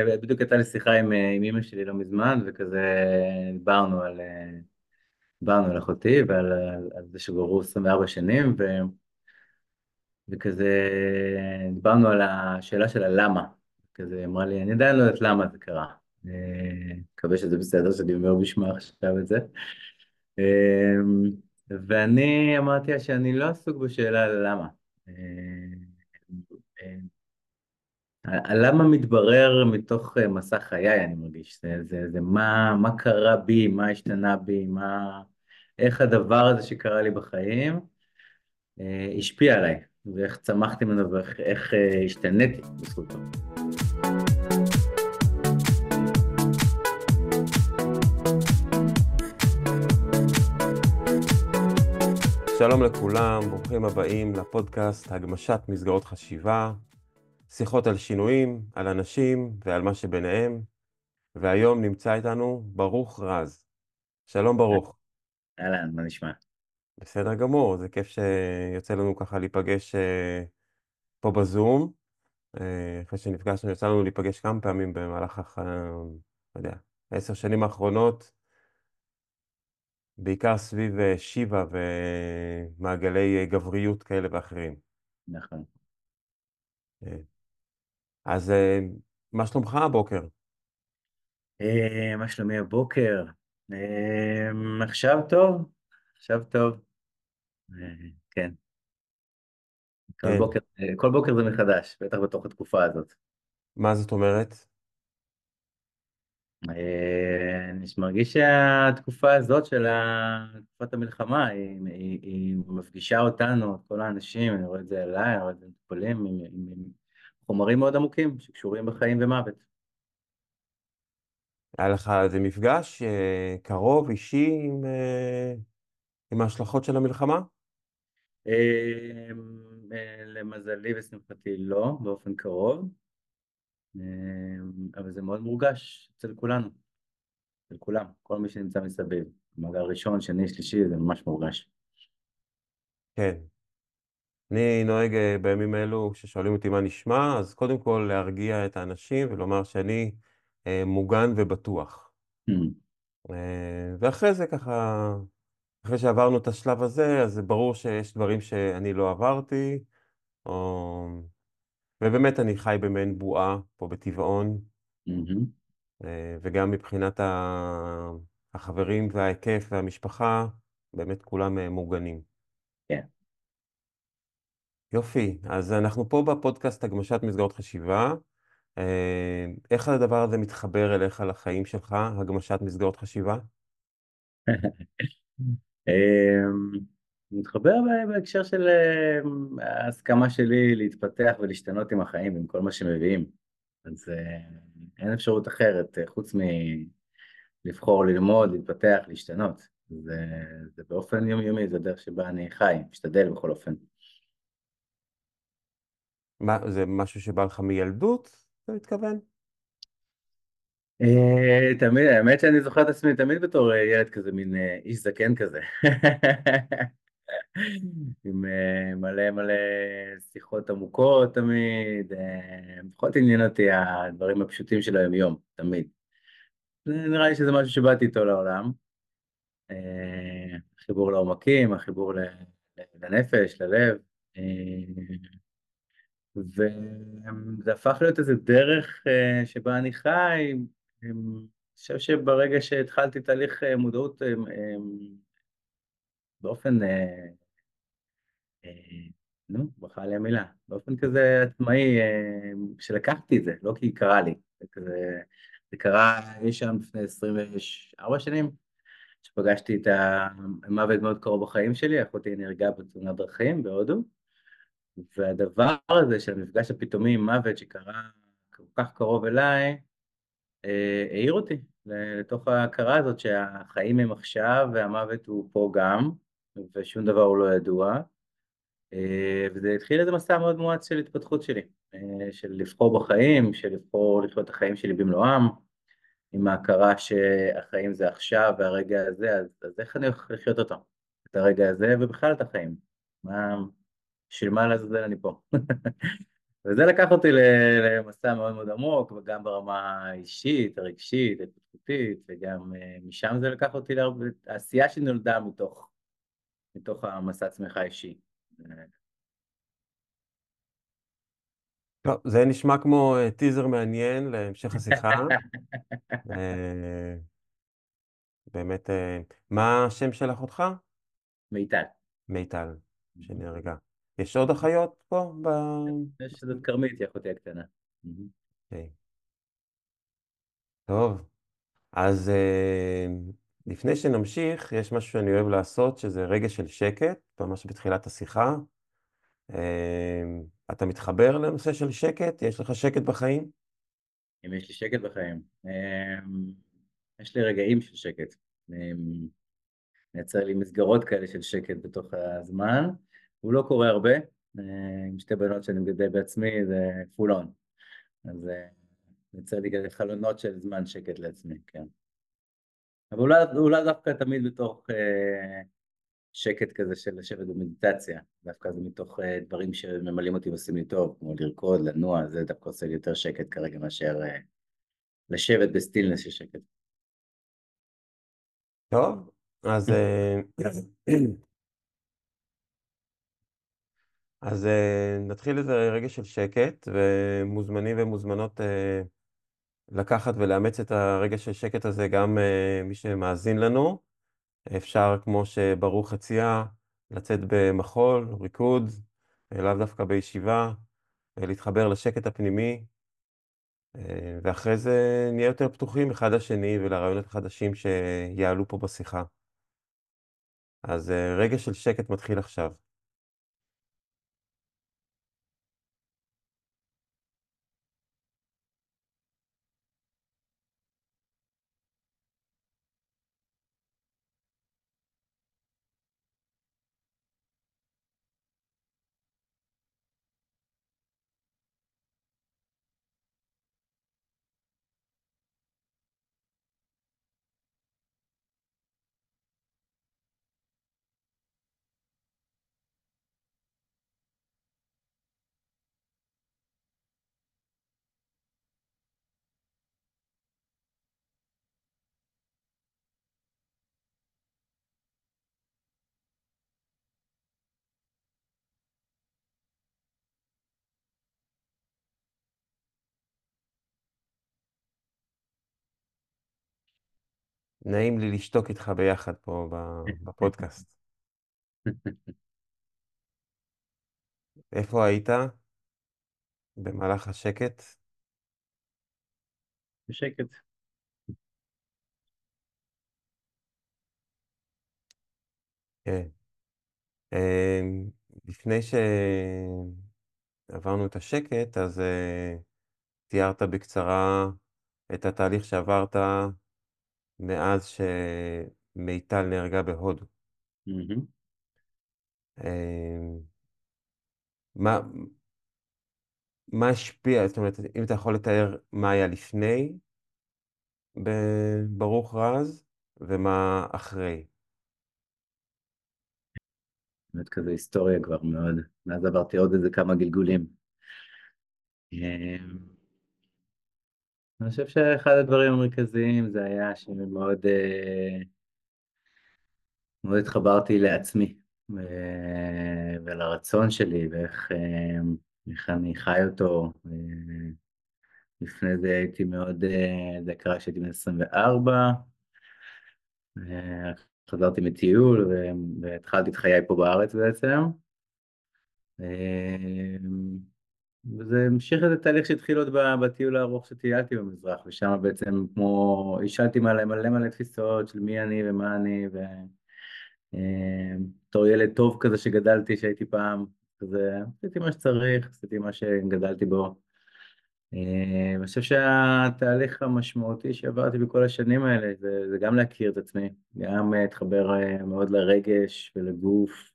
בדיוק הייתה לי שיחה עם, עם אמא שלי לא מזמן, וכזה דיברנו על, דיברנו על אחותי ועל על, על זה שגורו 24 שנים, ו, וכזה דיברנו על השאלה של הלמה. כזה אמרה לי, אני עדיין לא יודעת למה זה קרה. אה, מקווה שזה בסדר שאני אומר בשמה עכשיו את זה. אה, ואני אמרתי לה שאני לא עסוק בשאלה למה. הלמה מתברר מתוך אה, מסע חיי, אני מרגיש. זה, זה, זה מה, מה קרה בי, מה השתנה בי, מה, איך הדבר הזה שקרה לי בחיים אה, השפיע עליי, ואיך צמחתי ממנו ואיך איך, אה, השתניתי בזכותו. שלום לכולם, ברוכים הבאים לפודקאסט הגמשת מסגרות חשיבה. שיחות על שינויים, על אנשים ועל מה שביניהם, והיום נמצא איתנו ברוך רז. שלום ברוך. אהלן, מה נשמע? בסדר גמור, זה כיף שיוצא לנו ככה להיפגש אה, פה בזום. אה, אחרי שנפגשנו, יצא לנו להיפגש כמה פעמים במהלך, אה, לא יודע, עשר שנים האחרונות, בעיקר סביב שיבה ומעגלי גבריות כאלה ואחרים. נכון. אז אה, מה שלומך הבוקר? אה, מה שלומי הבוקר? אה, עכשיו טוב, עכשיו טוב. כן. כל כן. בוקר, כל בוקר זה מחדש, בטח בתוך התקופה הזאת. מה זאת אומרת? אני מרגיש שהתקופה הזאת של תקופת המלחמה, היא, היא, היא מפגישה אותנו, כל האנשים, אני רואה את זה עליי, אני רואה את זה מטופלים, עם, עם חומרים מאוד עמוקים שקשורים בחיים ומוות. היה לך איזה מפגש אה, קרוב, אישי, עם, אה, עם ההשלכות של המלחמה? אה, למזלי ושמחתי לא, באופן קרוב, אבל זה מאוד מורגש אצל כולנו, אצל כולם, כל מי שנמצא מסביב. מעגל ראשון, שני, שלישי, זה ממש מורגש. כן, אני נוהג אה, בימים אלו, כששואלים אותי מה נשמע, אז קודם כל להרגיע את האנשים ולומר שאני אה, מוגן ובטוח. Mm. אה, ואחרי זה ככה, אחרי שעברנו את השלב הזה, אז ברור שיש דברים שאני לא עברתי, או... ובאמת אני חי במעין בועה פה בטבעון, mm-hmm. וגם מבחינת החברים וההיקף והמשפחה, באמת כולם מוגנים. כן. יופי, אז אנחנו פה בפודקאסט הגמשת מסגרות חשיבה. אה, איך הדבר הזה מתחבר אליך לחיים שלך, הגמשת מסגרות חשיבה? אמ, מתחבר בהקשר של אמ, ההסכמה שלי להתפתח ולהשתנות עם החיים, עם כל מה שמביאים. אז אה, אין אפשרות אחרת אה, חוץ מלבחור ללמוד, להתפתח, להשתנות. זה, זה באופן יומיומי, זה דרך שבה אני חי, משתדל בכל אופן. מה, זה משהו שבא לך מילדות, אתה מתכוון? אה, תמיד, האמת שאני זוכר את עצמי תמיד בתור אה, ילד כזה, מין אה, איש זקן כזה. עם מלא מלא שיחות עמוקות תמיד, פחות עניין אותי הדברים הפשוטים של היום-יום, תמיד. נראה לי שזה משהו שבאתי איתו לעולם. החיבור לעומקים, החיבור לנפש, ללב. וזה הפך להיות איזה דרך אה, שבה אני חי, אני חושב שברגע שהתחלתי תהליך אה, מודעות אה, באופן, נו, ברכה לי המילה, באופן כזה עצמאי, שלקחתי את זה, לא כי קרה לי, זה כזה, זה קרה אי שם לפני 24 שנים, שפגשתי את המוות מאוד קרוב בחיים שלי, אחותי נהרגה בתאונת דרכים בהודו, והדבר הזה של המפגש הפתאומי עם מוות שקרה כל כך קרוב אליי, אה, העיר אותי לתוך ההכרה הזאת שהחיים הם עכשיו והמוות הוא פה גם, ושום דבר הוא לא ידוע. אה, וזה התחיל איזה מסע מאוד מואץ של התפתחות שלי, אה, של לבחור בחיים, של לבחור לחיות את החיים שלי במלואם, עם ההכרה שהחיים זה עכשיו והרגע הזה, אז, אז איך אני הולך לחיות אותו? את הרגע הזה ובכלל את החיים. מה, בשביל מה לעזאזל אני פה? וזה לקח אותי למסע מאוד מאוד עמוק, וגם ברמה האישית, הרגשית, ההתפתחותית, וגם משם זה לקח אותי להרבה, העשייה שנולדה מתוך, מתוך המסע צמיחה אישי. טוב, זה נשמע כמו טיזר מעניין להמשך השיחה. באמת, מה השם של אחותך? מיטל. מיטל, שנהרגה. יש עוד אחיות פה? ב... יש את כרמית, היא אחותי הקטנה. אוקיי. טוב, אז לפני שנמשיך, יש משהו שאני אוהב לעשות, שזה רגע של שקט, ממש בתחילת השיחה. אתה מתחבר לנושא של שקט? יש לך שקט בחיים? אם יש לי שקט בחיים. יש לי רגעים של שקט. מייצר לי מסגרות כאלה של שקט בתוך הזמן. הוא לא קורה הרבה, עם שתי בנות שאני מגדל בעצמי זה פול און. אז מייצר לי כאלה חלונות של זמן שקט לעצמי, כן. אבל אולי, דווקא תמיד בתוך שקט כזה של לשבת במדיטציה, דווקא זה מתוך דברים שממלאים אותי ועושים לי טוב, כמו לרקוד, לנוע, זה דווקא עושה לי יותר שקט כרגע מאשר לשבת בסטילנס של שקט. טוב, אז, אז נתחיל איזה רגע של שקט, ומוזמנים ומוזמנות לקחת ולאמץ את הרגע של שקט הזה גם מי שמאזין לנו. אפשר, כמו שברוך הציע, לצאת במחול, ריקוד, לאו דווקא בישיבה, להתחבר לשקט הפנימי, ואחרי זה נהיה יותר פתוחים אחד לשני ולרעיונות החדשים שיעלו פה בשיחה. אז רגע של שקט מתחיל עכשיו. נעים לי לשתוק איתך ביחד פה בפודקאסט. איפה היית במהלך השקט? בשקט. כן. אמ, לפני שעברנו את השקט, אז אה, תיארת בקצרה את התהליך שעברת מאז שמיטל נהרגה בהודו. אמ, מה, מה השפיע, זאת אומרת, אם אתה יכול לתאר מה היה לפני בברוך רז ומה אחרי. באמת כזה היסטוריה כבר מאוד, מאז עברתי עוד איזה כמה גלגולים. אני חושב שאחד הדברים המרכזיים זה היה שמאוד אה, מאוד התחברתי לעצמי ולרצון שלי ואיך אה, אני חי אותו. אה, לפני זה הייתי מאוד, זה קרה כשהייתי בן 24, חזרתי מטיול והתחלתי את חיי פה בארץ בעצם. וזה המשיך איזה תהליך שהתחיל עוד בטיול הארוך שטיילתי במזרח, ושם בעצם כמו, השאלתי מלא מלא מלא תפיסות של מי אני ומה אני, ובתור ילד טוב כזה שגדלתי, שהייתי פעם, כזה, עשיתי מה שצריך, עשיתי מה שגדלתי בו. אני חושב שהתהליך המשמעותי שעברתי בכל השנים האלה זה, זה גם להכיר את עצמי, גם להתחבר מאוד לרגש ולגוף,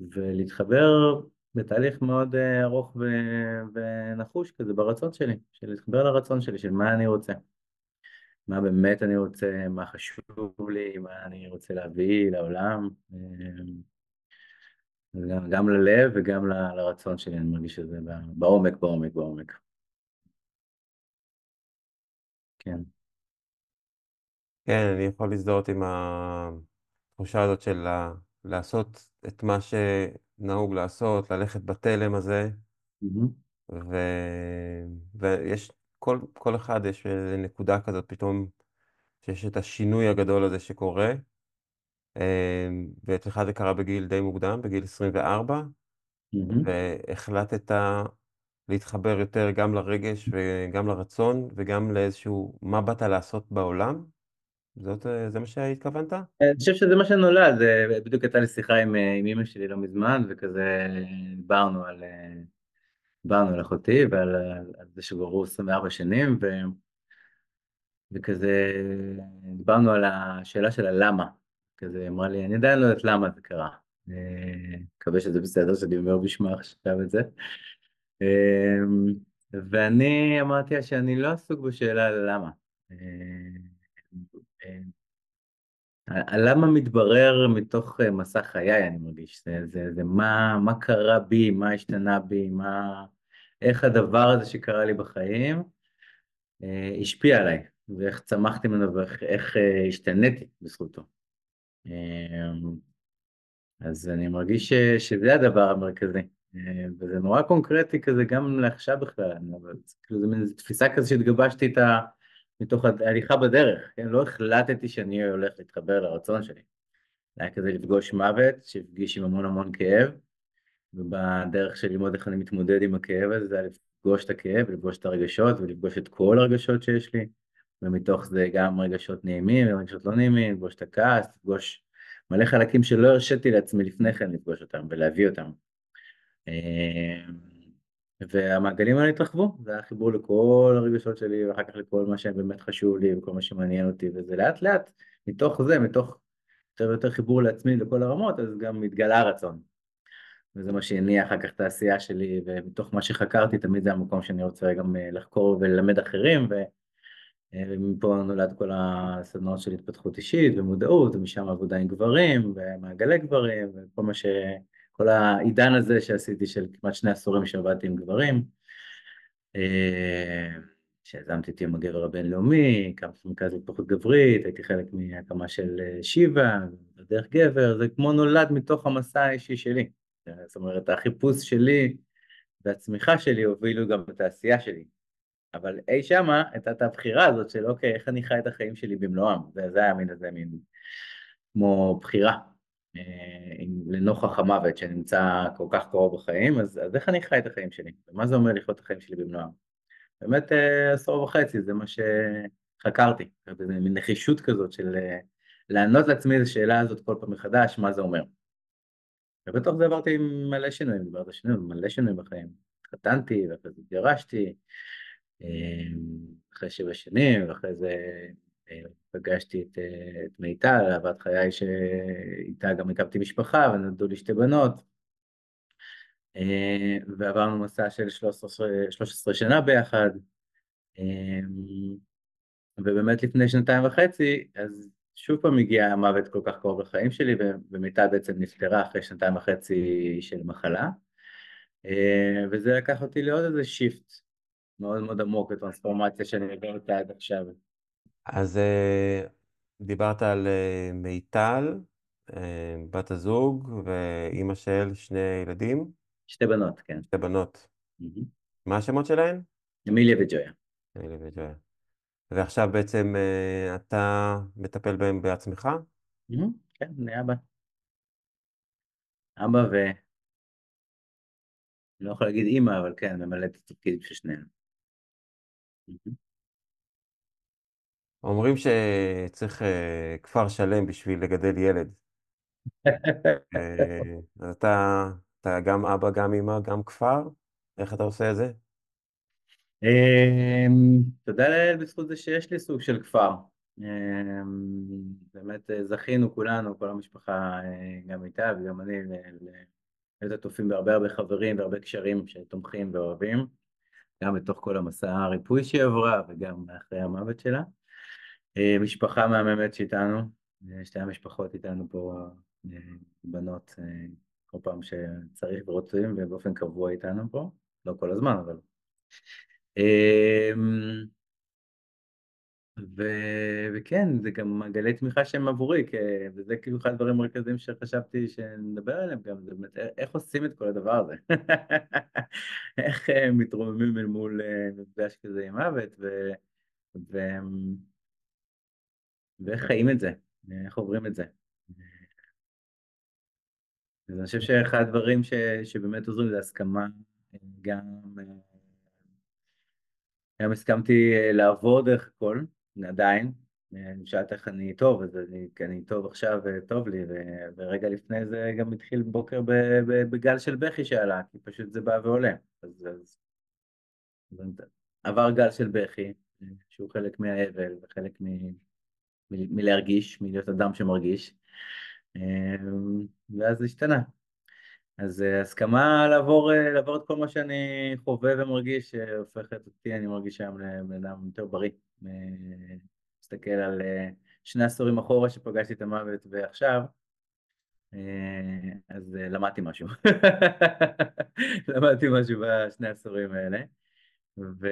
ולהתחבר בתהליך מאוד אה, ארוך ונחוש כזה ברצון שלי, של להתחבר לרצון שלי, של מה אני רוצה. מה באמת אני רוצה, מה חשוב לי, מה אני רוצה להביא לעולם. אה, גם ללב וגם לרצון שלי, אני מרגיש שזה בעומק, בעומק, בעומק. כן. כן, אני יכול להזדהות עם התחושה הזאת של לעשות את מה שנהוג לעשות, ללכת בתלם הזה, mm-hmm. ו... ויש, כל, כל אחד יש נקודה כזאת פתאום, שיש את השינוי הגדול הזה שקורה, אמ, ואצלך זה קרה בגיל די מוקדם, בגיל 24, mm-hmm. והחלטת להתחבר יותר גם לרגש וגם לרצון וגם לאיזשהו מה באת לעשות בעולם? זאת, זה מה שהתכוונת? אני חושב שזה מה שנולד, בדיוק הייתה לי שיחה עם, עם אמא שלי לא מזמן, וכזה דיברנו על, דיברנו על אחותי ועל על זה שגורו 24 שנים, ו, וכזה דיברנו על השאלה של הלמה. כזה אמרה לי, אני עדיין לא יודעת למה זה קרה. מקווה שזה בסדר שאני אומר בשמה עכשיו את זה. ואני אמרתי שאני לא עסוק בשאלה למה. הלמה מתברר מתוך מסע חיי, אני מרגיש. זה, זה, זה מה, מה קרה בי, מה השתנה בי, מה, איך הדבר הזה שקרה לי בחיים השפיע עליי, ואיך צמחתי ממנו ואיך השתניתי בזכותו. אמ, אז אני מרגיש ש, שזה הדבר המרכזי, אה, וזה נורא קונקרטי כזה גם לעכשיו בכלל, אבל כאילו זה מין תפיסה כזה שהתגבשתי איתה מתוך ההליכה בדרך, כן? לא החלטתי שאני הולך להתחבר לרצון שלי. זה היה כזה לפגוש מוות, שהפגיש עם המון המון כאב, ובדרך של ללמוד איך אני מתמודד עם הכאב הזה, זה היה לפגוש את הכאב, לפגוש את הרגשות ולפגוש את כל הרגשות שיש לי. ומתוך זה גם רגשות נעימים ורגשות לא נעימים, לפגוש את הכעס, לפגוש מלא חלקים שלא הרשיתי לעצמי לפני כן לפגוש אותם ולהביא אותם. אה, והמעגלים האלה התרחבו, זה היה חיבור לכל הרגשות שלי ואחר כך לכל מה שבאמת חשוב לי וכל מה שמעניין אותי, וזה לאט לאט, מתוך זה, מתוך יותר ויותר חיבור לעצמי לכל הרמות, אז גם התגלה הרצון. וזה מה שהניע אחר כך את העשייה שלי, ומתוך מה שחקרתי תמיד זה המקום שאני רוצה גם אה, לחקור וללמד אחרים, ו... ומפה נולד כל הסדנאות של התפתחות אישית ומודעות, ומשם עבודה עם גברים ומעגלי גברים וכל מה ש... כל העידן הזה שעשיתי של כמעט שני עשורים שעבדתי עם גברים. אה, שיזמתי את יום הגבר הבינלאומי, הקמתי מרכז להתפתחות גברית, הייתי חלק מהקמה של אה, שיבא, דרך גבר, זה כמו נולד מתוך המסע האישי שלי. זאת אומרת, החיפוש שלי והצמיחה שלי הובילו גם את העשייה שלי. אבל אי שמה הייתה את הבחירה הזאת של אוקיי, איך אני חי את החיים שלי במלואם, וזה היה מין איזה מין כמו בחירה. אה, לנוכח המוות שנמצא כל כך קרוב בחיים, אז, אז איך אני חי את החיים שלי? ומה זה אומר לחיות את החיים שלי במלואם? באמת אה, עשור וחצי, זה מה שחקרתי, מין נחישות כזאת של אה, לענות לעצמי את השאלה הזאת כל פעם מחדש, מה זה אומר. ובתוך זה עברתי מלא שינויים, דיברת שינויים, מלא שינויים בחיים. התחתנתי, ואחרי זה התגרשתי, אחרי שבע שנים, ואחרי זה פגשתי את, אה, את מיטל, אהבת חיי שאיתה גם הקמתי משפחה ונולדו לי שתי בנות. אה, ועברנו מסע של 13, 13 שנה ביחד. ובאמת לפני שנתיים וחצי, אז שוב פעם הגיע המוות כל כך קרוב לחיים שלי, ומיטל בעצם נפטרה אחרי שנתיים וחצי של מחלה. וזה לקח אותי לעוד איזה שיפט מאוד מאוד עמוק בטרנספורמציה שאני עובר אותה עד עכשיו. אז אה, דיברת על אה, מיטל, אה, בת הזוג ואימא של שני ילדים? שתי בנות, כן. שתי בנות. Mm-hmm. מה השמות שלהן? אמיליה וג'ויה. אמיליה וג'ויה. ועכשיו בעצם אתה מטפל בהם בעצמך? Mm-hmm. כן, אני אבא. אבא ו... לא יכול להגיד אימא, אבל כן, ממלא את התפקיד של שניהם. אומרים שצריך uh, כפר שלם בשביל לגדל ילד. אז אתה, אתה גם אבא, גם אמא, גם כפר? איך אתה עושה את זה? Um, תודה לאל בזכות זה שיש לי סוג של כפר. Um, באמת זכינו כולנו, כל המשפחה, גם איתה וגם אני, להיות עטופים בהרבה הרבה חברים והרבה קשרים שתומכים ואוהבים. גם בתוך כל המסע הריפוי שהיא עברה וגם אחרי המוות שלה. אה, משפחה מהממת שאיתנו, אה, שתי המשפחות איתנו פה, אה, בנות, כל פעם שצריך ורוצים, ובאופן קבוע איתנו פה, לא כל הזמן, אבל... אמ, ו... וכן, זה גם מעגלי תמיכה שהם עבורי. וזה כאילו אחד הדברים המרכזיים שחשבתי שנדבר עליהם גם, זה באמת איך עושים את כל הדבר הזה. איך מתרוממים אל מול מפגש כזה עם מוות, ו... ו... ואיך חיים את זה, איך עוברים את זה. אז אני חושב שאחד הדברים ש... שבאמת עוזרים זה הסכמה, גם, גם הסכמתי לעבור דרך הכל, עדיין, אני שאלת איך אני טוב, אז אני, אני טוב עכשיו וטוב לי, ו... ורגע לפני זה גם התחיל בוקר בגל של בכי שעלה, כי פשוט זה בא ועולה. אז, אז... עבר גל של בכי, שהוא חלק מהאבל וחלק מ... מלהרגיש, מלהיות אדם שמרגיש, ואז זה השתנה. אז הסכמה לעבור, לעבור את כל מה שאני חווה ומרגיש, הופכת אותי, אני מרגיש היום לבן אדם יותר בריא. מסתכל על שני עשורים אחורה שפגשתי את המוות ועכשיו, אז למדתי משהו. למדתי משהו בשני העשורים האלה. ו...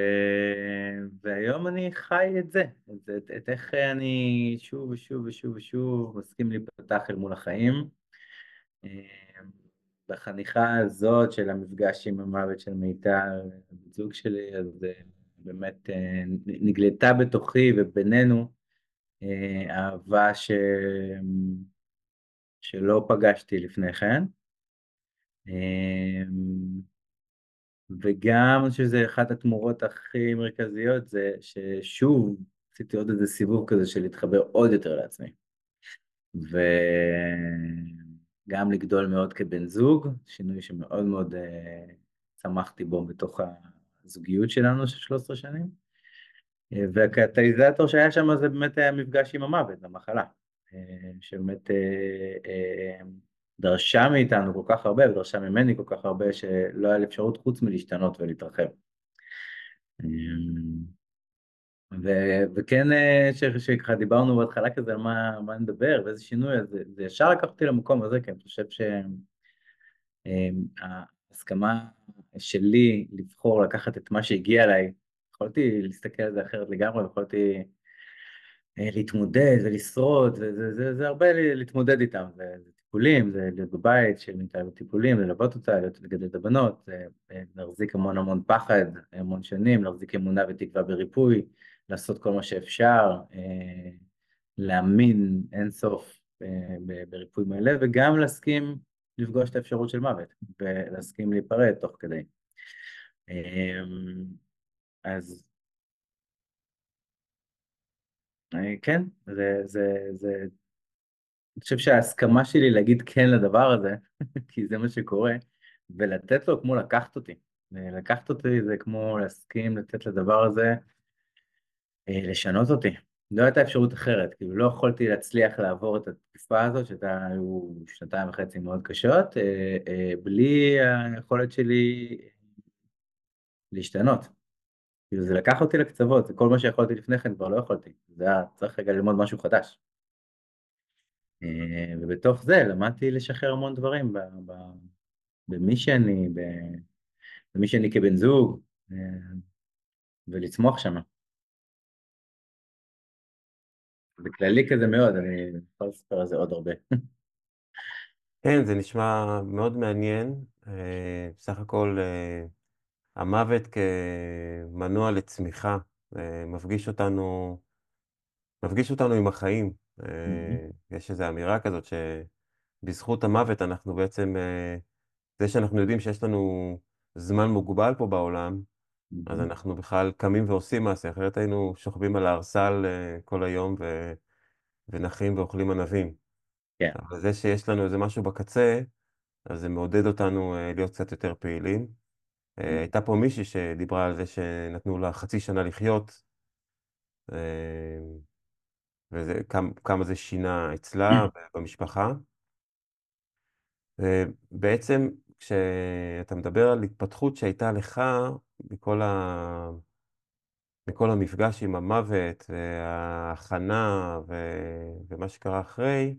והיום אני חי את זה, את, את, את איך אני שוב ושוב ושוב ושוב מסכים להיפתח אל מול החיים. בחניכה הזאת של המפגש עם המוות של מיטל, זוג שלי, אז באמת אה, נגלתה בתוכי ובינינו אה, אהבה ש... שלא פגשתי לפני כן. וגם שזה אחת התמורות הכי מרכזיות, זה ששוב עשיתי עוד איזה סיבוב כזה של להתחבר עוד יותר לעצמי. וגם לגדול מאוד כבן זוג, שינוי שמאוד מאוד uh, צמחתי בו בתוך הזוגיות שלנו של 13 שנים. אה, והקטליזטור שהיה שם זה באמת היה מפגש עם המוות, המחלה, אה, שבאמת דרשה מאיתנו כל כך הרבה, ודרשה ממני כל כך הרבה, שלא היה לי אפשרות חוץ מלהשתנות ולהתרחב. ו- וכן, כשככה דיברנו בהתחלה כזה על מה, מה נדבר ואיזה שינוי, אז זה, זה ישר לקח אותי למקום הזה, כי אני חושב שההסכמה שלי לבחור לקחת את מה שהגיע אליי, יכולתי להסתכל על זה אחרת לגמרי, יכולתי להתמודד ולשרוד, וזה זה, זה הרבה להתמודד איתם, זה, זה טיפולים, זה להיות בבית של מיטה בטיפולים, ללוות אותה, לגדל את הבנות, להחזיק המון המון פחד, המון שנים, להחזיק אמונה ותקווה בריפוי, לעשות כל מה שאפשר, אה, להאמין אינסוף אה, בריפוי מלא, וגם להסכים לפגוש את האפשרות של מוות, ולהסכים להיפרד תוך כדי. אה, אז כן, זה, זה, זה אני חושב שההסכמה שלי להגיד כן לדבר הזה, כי זה מה שקורה, ולתת לו כמו לקחת אותי. לקחת אותי זה כמו להסכים לתת לדבר הזה אה, לשנות אותי. לא הייתה אפשרות אחרת, כאילו לא יכולתי להצליח לעבור את התקופה הזאת, שהייתה, היו שנתיים וחצי מאוד קשות, אה, אה, בלי היכולת שלי להשתנות. כאילו זה לקח אותי לקצוות, זה כל מה שיכולתי לפני כן כבר לא יכולתי, זה היה צריך רגע ללמוד משהו חדש. אה, ובתוך זה למדתי לשחרר המון דברים במי שאני, במי שאני כבן זוג, אה, ולצמוח שם. זה כללי כזה מאוד, אני יכול לספר על זה עוד הרבה. כן, זה נשמע מאוד מעניין. אה, בסך הכל המוות כמנוע לצמיחה מפגיש אותנו, מפגיש אותנו עם החיים. אה, יש איזו אמירה כזאת שבזכות המוות אנחנו בעצם, אה, זה שאנחנו יודעים שיש לנו זמן מוגבל פה בעולם, אז אנחנו בכלל קמים ועושים מעשה, אחרת היינו שוכבים על הערסל אה, כל היום ו... ונחים ואוכלים ענבים. כן. אבל זה שיש לנו איזה משהו בקצה, אז זה מעודד אותנו להיות קצת יותר פעילים. הייתה פה מישהי שדיברה על זה שנתנו לה חצי שנה לחיות. וכמה זה שינה אצלה במשפחה. ובעצם כשאתה מדבר על התפתחות שהייתה לך מכל, ה... מכל המפגש עם המוות וההכנה ו... ומה שקרה אחרי,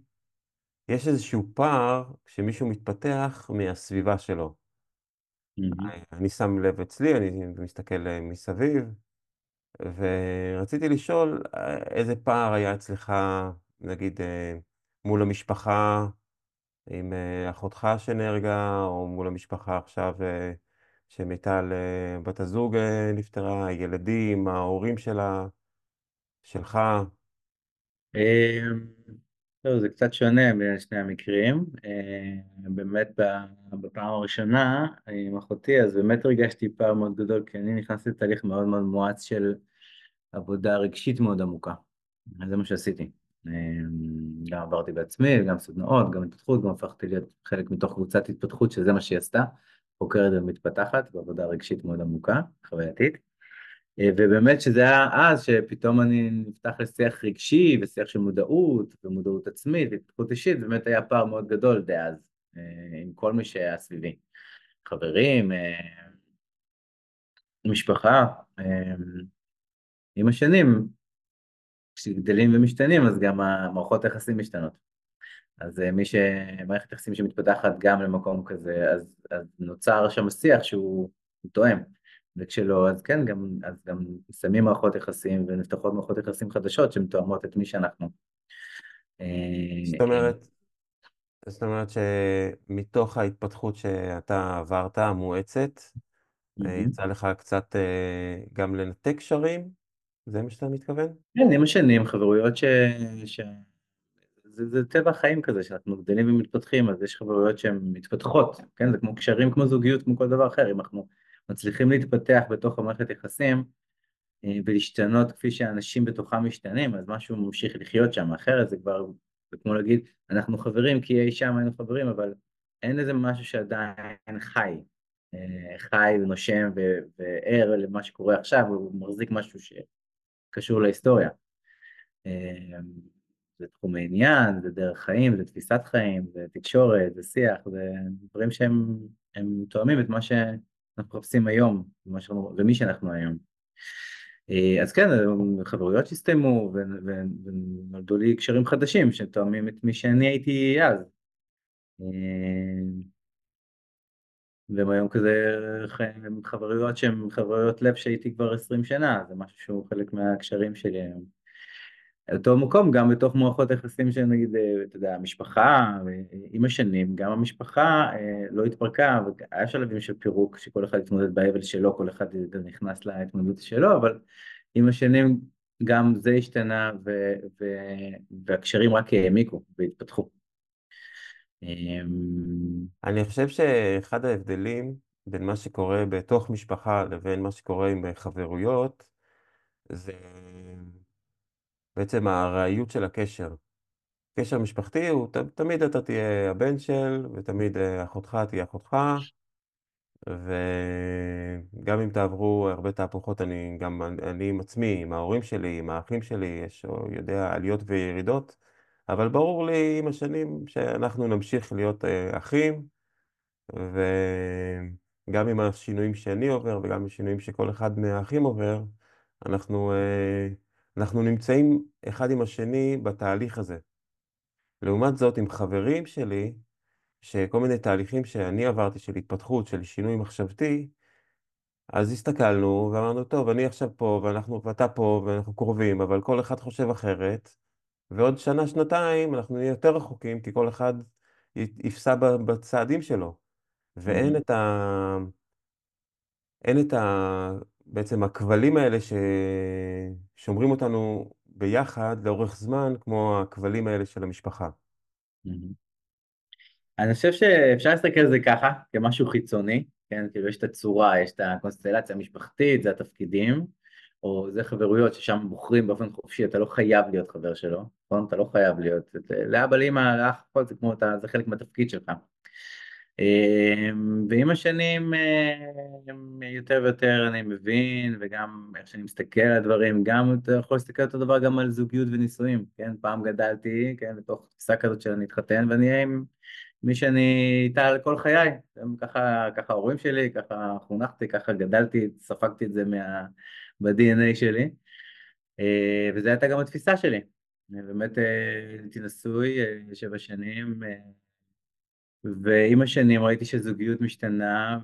יש איזשהו פער כשמישהו מתפתח מהסביבה שלו. Mm-hmm. אני שם לב אצלי, אני מסתכל מסביב, ורציתי לשאול איזה פער היה אצלך, נגיד, מול המשפחה, עם אחותך שנהרגה, או מול המשפחה עכשיו שמיטל, בת הזוג נפטרה, הילדים, ההורים שלה, שלך. טוב, זה קצת שונה בין שני המקרים. באמת בפעם הראשונה עם אחותי, אז באמת הרגשתי פער מאוד גדול, כי אני נכנסתי לתהליך מאוד מאוד מואץ של עבודה רגשית מאוד עמוקה. זה מה שעשיתי. גם עברתי בעצמי, גם סדנאות, גם התפתחות, גם הפכתי להיות חלק מתוך קבוצת התפתחות, שזה מה שהיא עשתה, חוקרת ומתפתחת בעבודה רגשית מאוד עמוקה, חווייתית. ובאמת שזה היה אז שפתאום אני נפתח לשיח רגשי ושיח של מודעות ומודעות עצמית והתפתחות אישית, באמת היה פער מאוד גדול דאז עם כל מי שהיה סביבי, חברים, משפחה. עם השנים, כשגדלים ומשתנים, אז גם המערכות היחסים משתנות. אז מי ש... מערכת יחסים שמתפתחת גם למקום כזה, אז, אז נוצר שם שיח שהוא תואם. וכשלא, אז כן, גם, אז גם שמים מערכות יחסים ונפתחות מערכות יחסים חדשות שהן תואמות את מי שאנחנו. זאת אומרת, זאת אומרת שמתוך ההתפתחות שאתה עברת, המואצת, mm-hmm. יצא לך קצת גם לנתק קשרים? זה מה שאתה מתכוון? כן, עם השנים, חברויות ש... ש... זה, זה טבע החיים כזה, שאנחנו גדלים ומתפתחים, אז יש חברויות שהן מתפתחות, כן? זה כמו קשרים, כמו זוגיות, כמו כל דבר אחר, אם אנחנו מצליחים להתפתח בתוך המערכת יחסים אה, ולהשתנות כפי שאנשים בתוכם משתנים, אז משהו ממשיך לחיות שם, אחרת זה כבר, זה כמו להגיד, אנחנו חברים כי אי שם היינו חברים, אבל אין איזה משהו שעדיין חי, אה, חי ונושם וער למה שקורה עכשיו, הוא מחזיק משהו שקשור להיסטוריה. אה, זה תחום העניין, זה דרך חיים, זה תפיסת חיים, זה תקשורת, זה שיח, זה דברים שהם תואמים את מה ש... אנחנו מחפשים היום, ומי שאנחנו היום. אה, אז כן, חברויות שהסתיימו ונולדו לי קשרים חדשים שתואמים את מי שאני הייתי אז. והם היום כזה חברויות שהן חברויות לב שהייתי כבר עשרים שנה, זה משהו שהוא חלק מהקשרים שלי היום. אותו מקום גם בתוך מערכות היחסים של נגיד, אה, אתה יודע, המשפחה, עם השנים, גם המשפחה אה, לא התפרקה, והיה שלבים של פירוק, שכל אחד התמודד באבל שלו, כל אחד נכנס להתמודדות שלו, אבל עם השנים גם זה השתנה, ו- ו- והקשרים רק העמיקו והתפתחו. אמ, אני חושב שאחד ההבדלים בין מה שקורה בתוך משפחה לבין מה שקורה עם חברויות, זה בעצם הארעיות של הקשר. קשר משפחתי הוא ת, תמיד אתה תהיה הבן של, ותמיד אה, אחותך תהיה אחותך, וגם אם תעברו הרבה תהפוכות, אני גם, אני עם עצמי, עם ההורים שלי, עם האחים שלי, יש, יודע, עליות וירידות, אבל ברור לי עם השנים שאנחנו נמשיך להיות אה, אחים, וגם עם השינויים שאני עובר וגם עם השינויים שכל אחד מהאחים עובר, אנחנו... אה, אנחנו נמצאים אחד עם השני בתהליך הזה. לעומת זאת, עם חברים שלי, שכל מיני תהליכים שאני עברתי של התפתחות, של שינוי מחשבתי, אז הסתכלנו ואמרנו, טוב, אני עכשיו פה, ואנחנו, ואתה פה, ואנחנו קרובים, אבל כל אחד חושב אחרת, ועוד שנה, שנתיים אנחנו נהיה יותר רחוקים, כי כל אחד יפסע בצעדים שלו. ואין את ה... אין את ה... בעצם הכבלים האלה ששומרים אותנו ביחד לאורך זמן, כמו הכבלים האלה של המשפחה. אני חושב שאפשר להסתכל על זה ככה, כמשהו חיצוני, כן? כאילו יש את הצורה, יש את הקונסטלציה המשפחתית, זה התפקידים, או זה חברויות ששם בוחרים באופן חופשי, אתה לא חייב להיות חבר שלו, נכון? אתה לא חייב להיות, לאבא, לאמא, לאח, זה כמו, אתה, זה חלק מהתפקיד שלך. אמ, ועם השנים אמ, יותר ויותר אני מבין, וגם איך שאני מסתכל על הדברים, גם אתה יכול להסתכל אותו דבר גם על זוגיות ונישואים, כן? פעם גדלתי, כן, בתוך תפיסה כזאת של אני אתחתן, ואני אהיה עם מי שאני איתה על כל חיי. ככה ההורים שלי, ככה חונכתי, ככה גדלתי, ספגתי את זה מה... ב-DNA שלי, אה, וזו הייתה גם התפיסה שלי. באמת הייתי נשוי שבע שנים, ועם השנים ראיתי שזוגיות משתנה,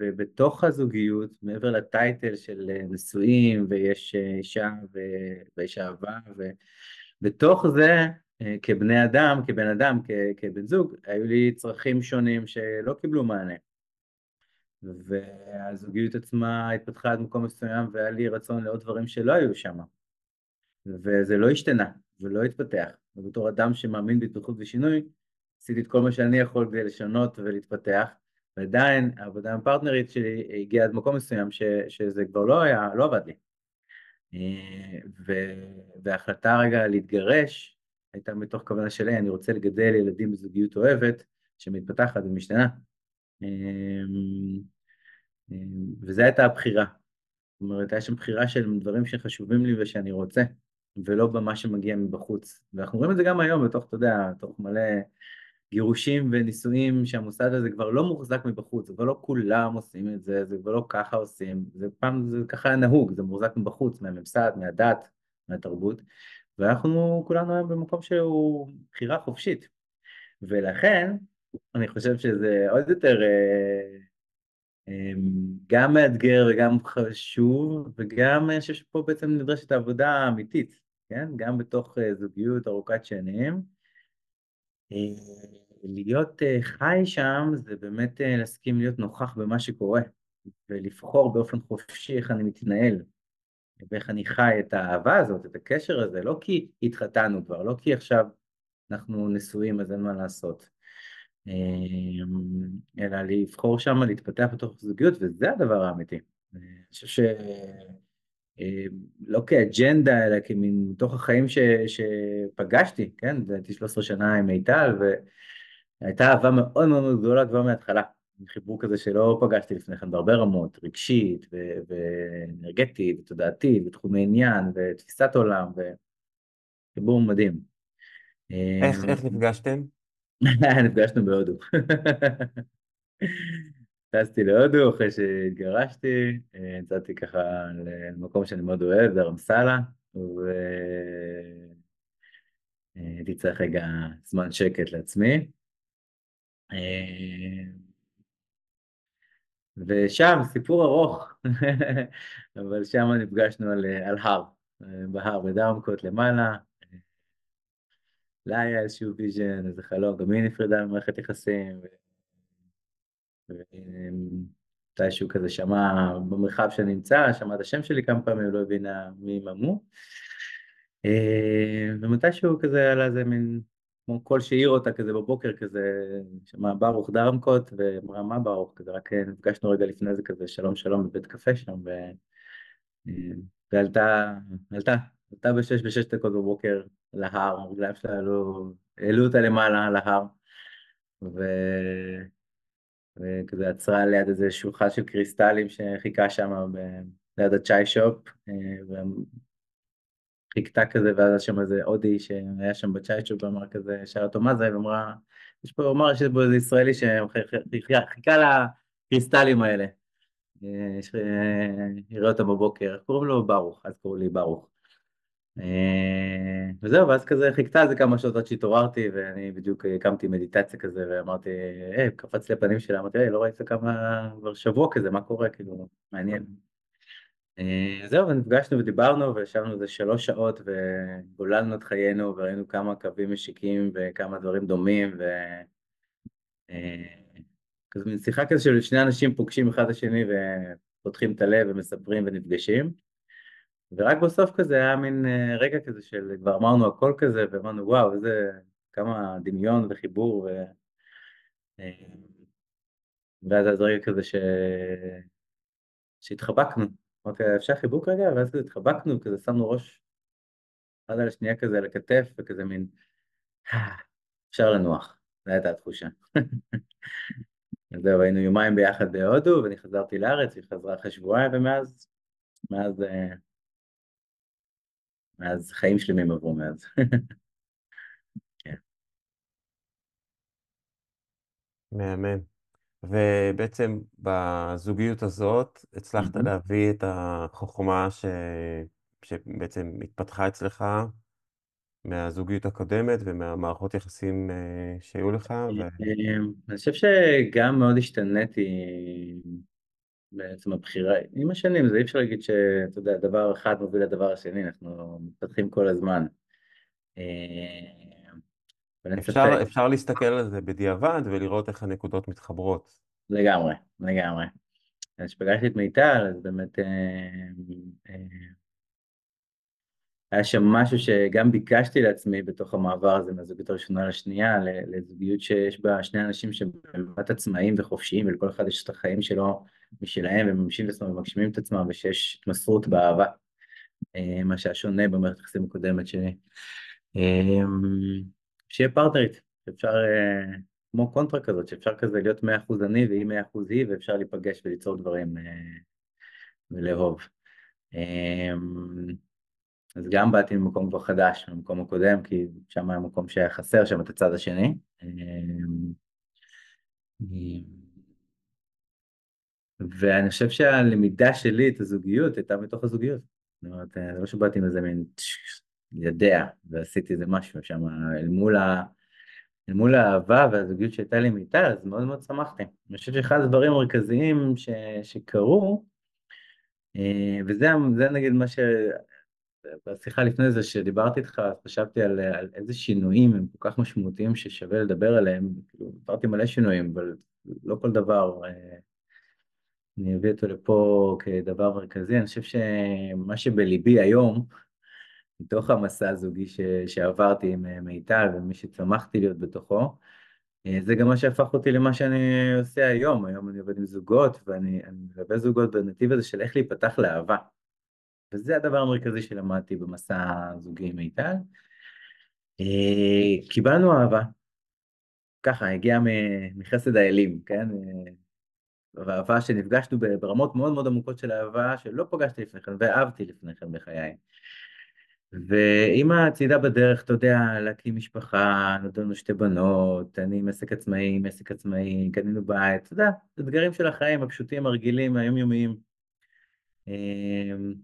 ובתוך הזוגיות, מעבר לטייטל של נשואים, ויש אישה ויש אהבה, ובתוך זה, כבני אדם, כבן אדם, כבן זוג, היו לי צרכים שונים שלא קיבלו מענה. והזוגיות עצמה התפתחה עד מקום מסוים, והיה לי רצון לעוד דברים שלא היו שם. וזה לא השתנה, ולא התפתח. ובתור אדם שמאמין בהתפתחות ושינוי, עשיתי את כל מה שאני יכול כדי לשנות ולהתפתח, ועדיין העבודה עם פרטנרית שלי הגיעה עד מקום מסוים ש, שזה כבר לא היה, לא עבד לי. ו, וההחלטה רגע להתגרש הייתה מתוך כוונה שלי, אני רוצה לגדל ילדים בזוגיות אוהבת שמתפתחת ומשתנה. וזו הייתה הבחירה. זאת אומרת, הייתה שם בחירה של דברים שחשובים לי ושאני רוצה, ולא במה שמגיע מבחוץ. ואנחנו רואים את זה גם היום, בתוך, אתה יודע, בתוך מלא גירושים ונישואים, שהמוסד הזה כבר לא מוחזק מבחוץ, כבר לא כולם עושים את זה, זה כבר לא ככה עושים, זה פעם, זה ככה היה נהוג, זה מוחזק מבחוץ, מהממסד, מהדת, מהתרבות, ואנחנו כולנו היום במקום שהוא בחירה חופשית. ולכן, אני חושב שזה עוד יותר אה, אה, גם מאתגר וגם חשוב, וגם אני חושב שפה בעצם נדרשת עבודה אמיתית, כן? גם בתוך אה, זוגיות ארוכת שנים. להיות חי שם זה באמת להסכים להיות נוכח במה שקורה, ולבחור באופן חופשי איך אני מתנהל, ואיך אני חי את האהבה הזאת, את הקשר הזה, לא כי התחתנו כבר, לא כי עכשיו אנחנו נשואים אז אין מה לעשות, אמ, אלא לבחור שם להתפתח בתוך זוגיות, וזה הדבר האמיתי. אני חושב ש... אמ, לא כאג'נדה, אלא כמין מתוך החיים ש... שפגשתי, כן? הייתי 13 שנה עם מיטל, והייתה אהבה מאוד מאוד גדולה כבר מההתחלה. חיבור כזה שלא פגשתי לפני כן בהרבה רמות, רגשית ו... ואנרגטית ותודעתית ותחומי עניין ותפיסת עולם, וחיבור מדהים. איך, איך נפגשתם? נפגשנו בהודו. טסתי להודו אחרי שהתגרשתי, יצאתי ככה למקום שאני מאוד אוהב, דרמסלה, והייתי צריך רגע זמן שקט לעצמי. ושם, סיפור ארוך, אבל שם נפגשנו על, על הר, בהר, בדרמקוט למעלה, לה היה איזשהו vision, איזה חלום, גם היא נפרדה ממערכת יחסים. ומתישהו כזה שמעה במרחב שנמצא, שמעה את השם שלי כמה פעמים, לא הבינה מי ומה. אה, ומתישהו כזה עלה איזה מין, כמו קול שהעיר אותה כזה בבוקר כזה, שמעה ברוך דרמקוט, ואמרה מה ברוך, כזה רק נפגשנו רגע לפני זה כזה שלום שלום בבית קפה שם, ו... אה, ועלתה, עלתה, עלתה בשש בשש דקות בבוקר להר, הרגליים שלה עלו, העלו אותה למעלה להר, ו... וכזה עצרה ליד איזה שולחן של קריסטלים שחיכה שם ב... ליד הצ'אי שופ, אה, וחיכתה כזה, ואז שם איזה הודי שהיה שם בצ'אי שופ, ואמר כזה, שאל אותו מה זה, ואמרה, יש פה, אמר שיש פה איזה ישראלי שחיכה לקריסטלים האלה. אה, אה, יראה אותם בבוקר, קוראים לו ברוך, אז קוראים לי ברוך. אה, וזהו, ואז כזה חיכתה איזה כמה שעות עד שהתעוררתי, ואני בדיוק הקמתי מדיטציה כזה, ואמרתי, היי, קפץ לי הפנים שלה, אמרתי, היי, לא ראית כמה, כבר שבוע כזה, מה קורה, כאילו, מעניין. אה, זהו, ונפגשנו ודיברנו, וישבנו איזה שלוש שעות, וגוללנו את חיינו, וראינו כמה קווים משיקים, וכמה דברים דומים, ו... אה, כזה מין שיחה כזה של שני אנשים פוגשים אחד את השני, ופותחים את הלב, ומספרים ונפגשים. ורק בסוף כזה היה מין אה, רגע כזה של כבר אמרנו הכל כזה, ואמרנו וואו, איזה כמה דמיון וחיבור, ו... אה, ואז היה רגע כזה ש... שהתחבקנו. אמרתי, אפשר חיבוק רגע? ואז כזה התחבקנו, כזה שמנו ראש אחד על השנייה כזה על הכתף, וכזה מין, אפשר לנוח, זו הייתה התחושה. אז זהו, היינו יומיים ביחד בהודו, ואני חזרתי לארץ, היא חזרה אחרי שבועיים, ומאז, מאז אה, מאז חיים שלמים עברו מאז. כן. מהמם. ובעצם בזוגיות הזאת הצלחת להביא את החוכמה ש... שבעצם התפתחה אצלך מהזוגיות הקודמת ומהמערכות יחסים שהיו לך? ו... אני חושב שגם מאוד השתניתי בעצם הבחירה, עם השנים זה אי אפשר להגיד שאתה יודע, דבר אחד מוביל לדבר השני, אנחנו מתפתחים כל הזמן. אפשר, אפשר להסתכל על זה בדיעבד ולראות איך הנקודות מתחברות. לגמרי, לגמרי. כשפגשתי את מיטל, אז באמת אה, אה, היה שם משהו שגם ביקשתי לעצמי בתוך המעבר הזה מהזוגיות הראשונה לשנייה, לזוגיות שיש בה שני אנשים שבאמת עצמאיים וחופשיים, ולכל אחד יש את החיים שלו משלהם, וממשים את עצמם ומגשימים את עצמם, ושיש התמסרות באהבה, אה, מה שהיה שונה במערכת היחסים הקודמת שלי. שיהיה פרטנרית, שאפשר, כמו קונטרה כזאת, שאפשר כזה להיות מאה אחוז אני והיא מאה אחוז היא, ואפשר להיפגש וליצור דברים ולאהוב. אז גם באתי ממקום כבר חדש, ממקום הקודם, כי שם היה מקום שהיה חסר שם את הצד השני. ואני חושב שהלמידה שלי את הזוגיות הייתה מתוך הזוגיות. זאת אומרת, זה לא שבאתי עם איזה מין יודע, ועשיתי איזה משהו שם אל מול, ה... אל מול האהבה והזוגיות שהייתה לי מאיתה, אז מאוד מאוד שמחתי. אני חושב שאחד הדברים המרכזיים ש... שקרו, אה, וזה נגיד מה ש... בשיחה לפני זה שדיברתי איתך, חשבתי על, על איזה שינויים הם כל כך משמעותיים ששווה לדבר עליהם, כאילו, דיברתי מלא שינויים, אבל לא כל דבר, אה, אני אביא אותו לפה כדבר מרכזי, אני חושב שמה שבליבי היום, מתוך המסע הזוגי ש, שעברתי עם אה, מיטל ומי שצמחתי להיות בתוכו, אה, זה גם מה שהפך אותי למה שאני עושה היום, היום אני עובד עם זוגות ואני מלווה זוגות בנתיב הזה של איך להיפתח לאהבה. וזה הדבר המרכזי שלמדתי במסע הזוגי עם מיטל. אה, קיבלנו אהבה, ככה, הגיעה מחסד האלים, כן? ואהבה שנפגשנו ברמות מאוד מאוד עמוקות של אהבה שלא פגשתי לפני כן ואהבתי לפני כן בחיי. ואימא ציידה בדרך, אתה יודע, להקים משפחה, נולדנו שתי בנות, אני עם עסק עצמאי, עם עסק עצמאי, קנינו בית, אתה יודע, אתגרים של החיים הפשוטים, הרגילים, היומיומיים. אמ,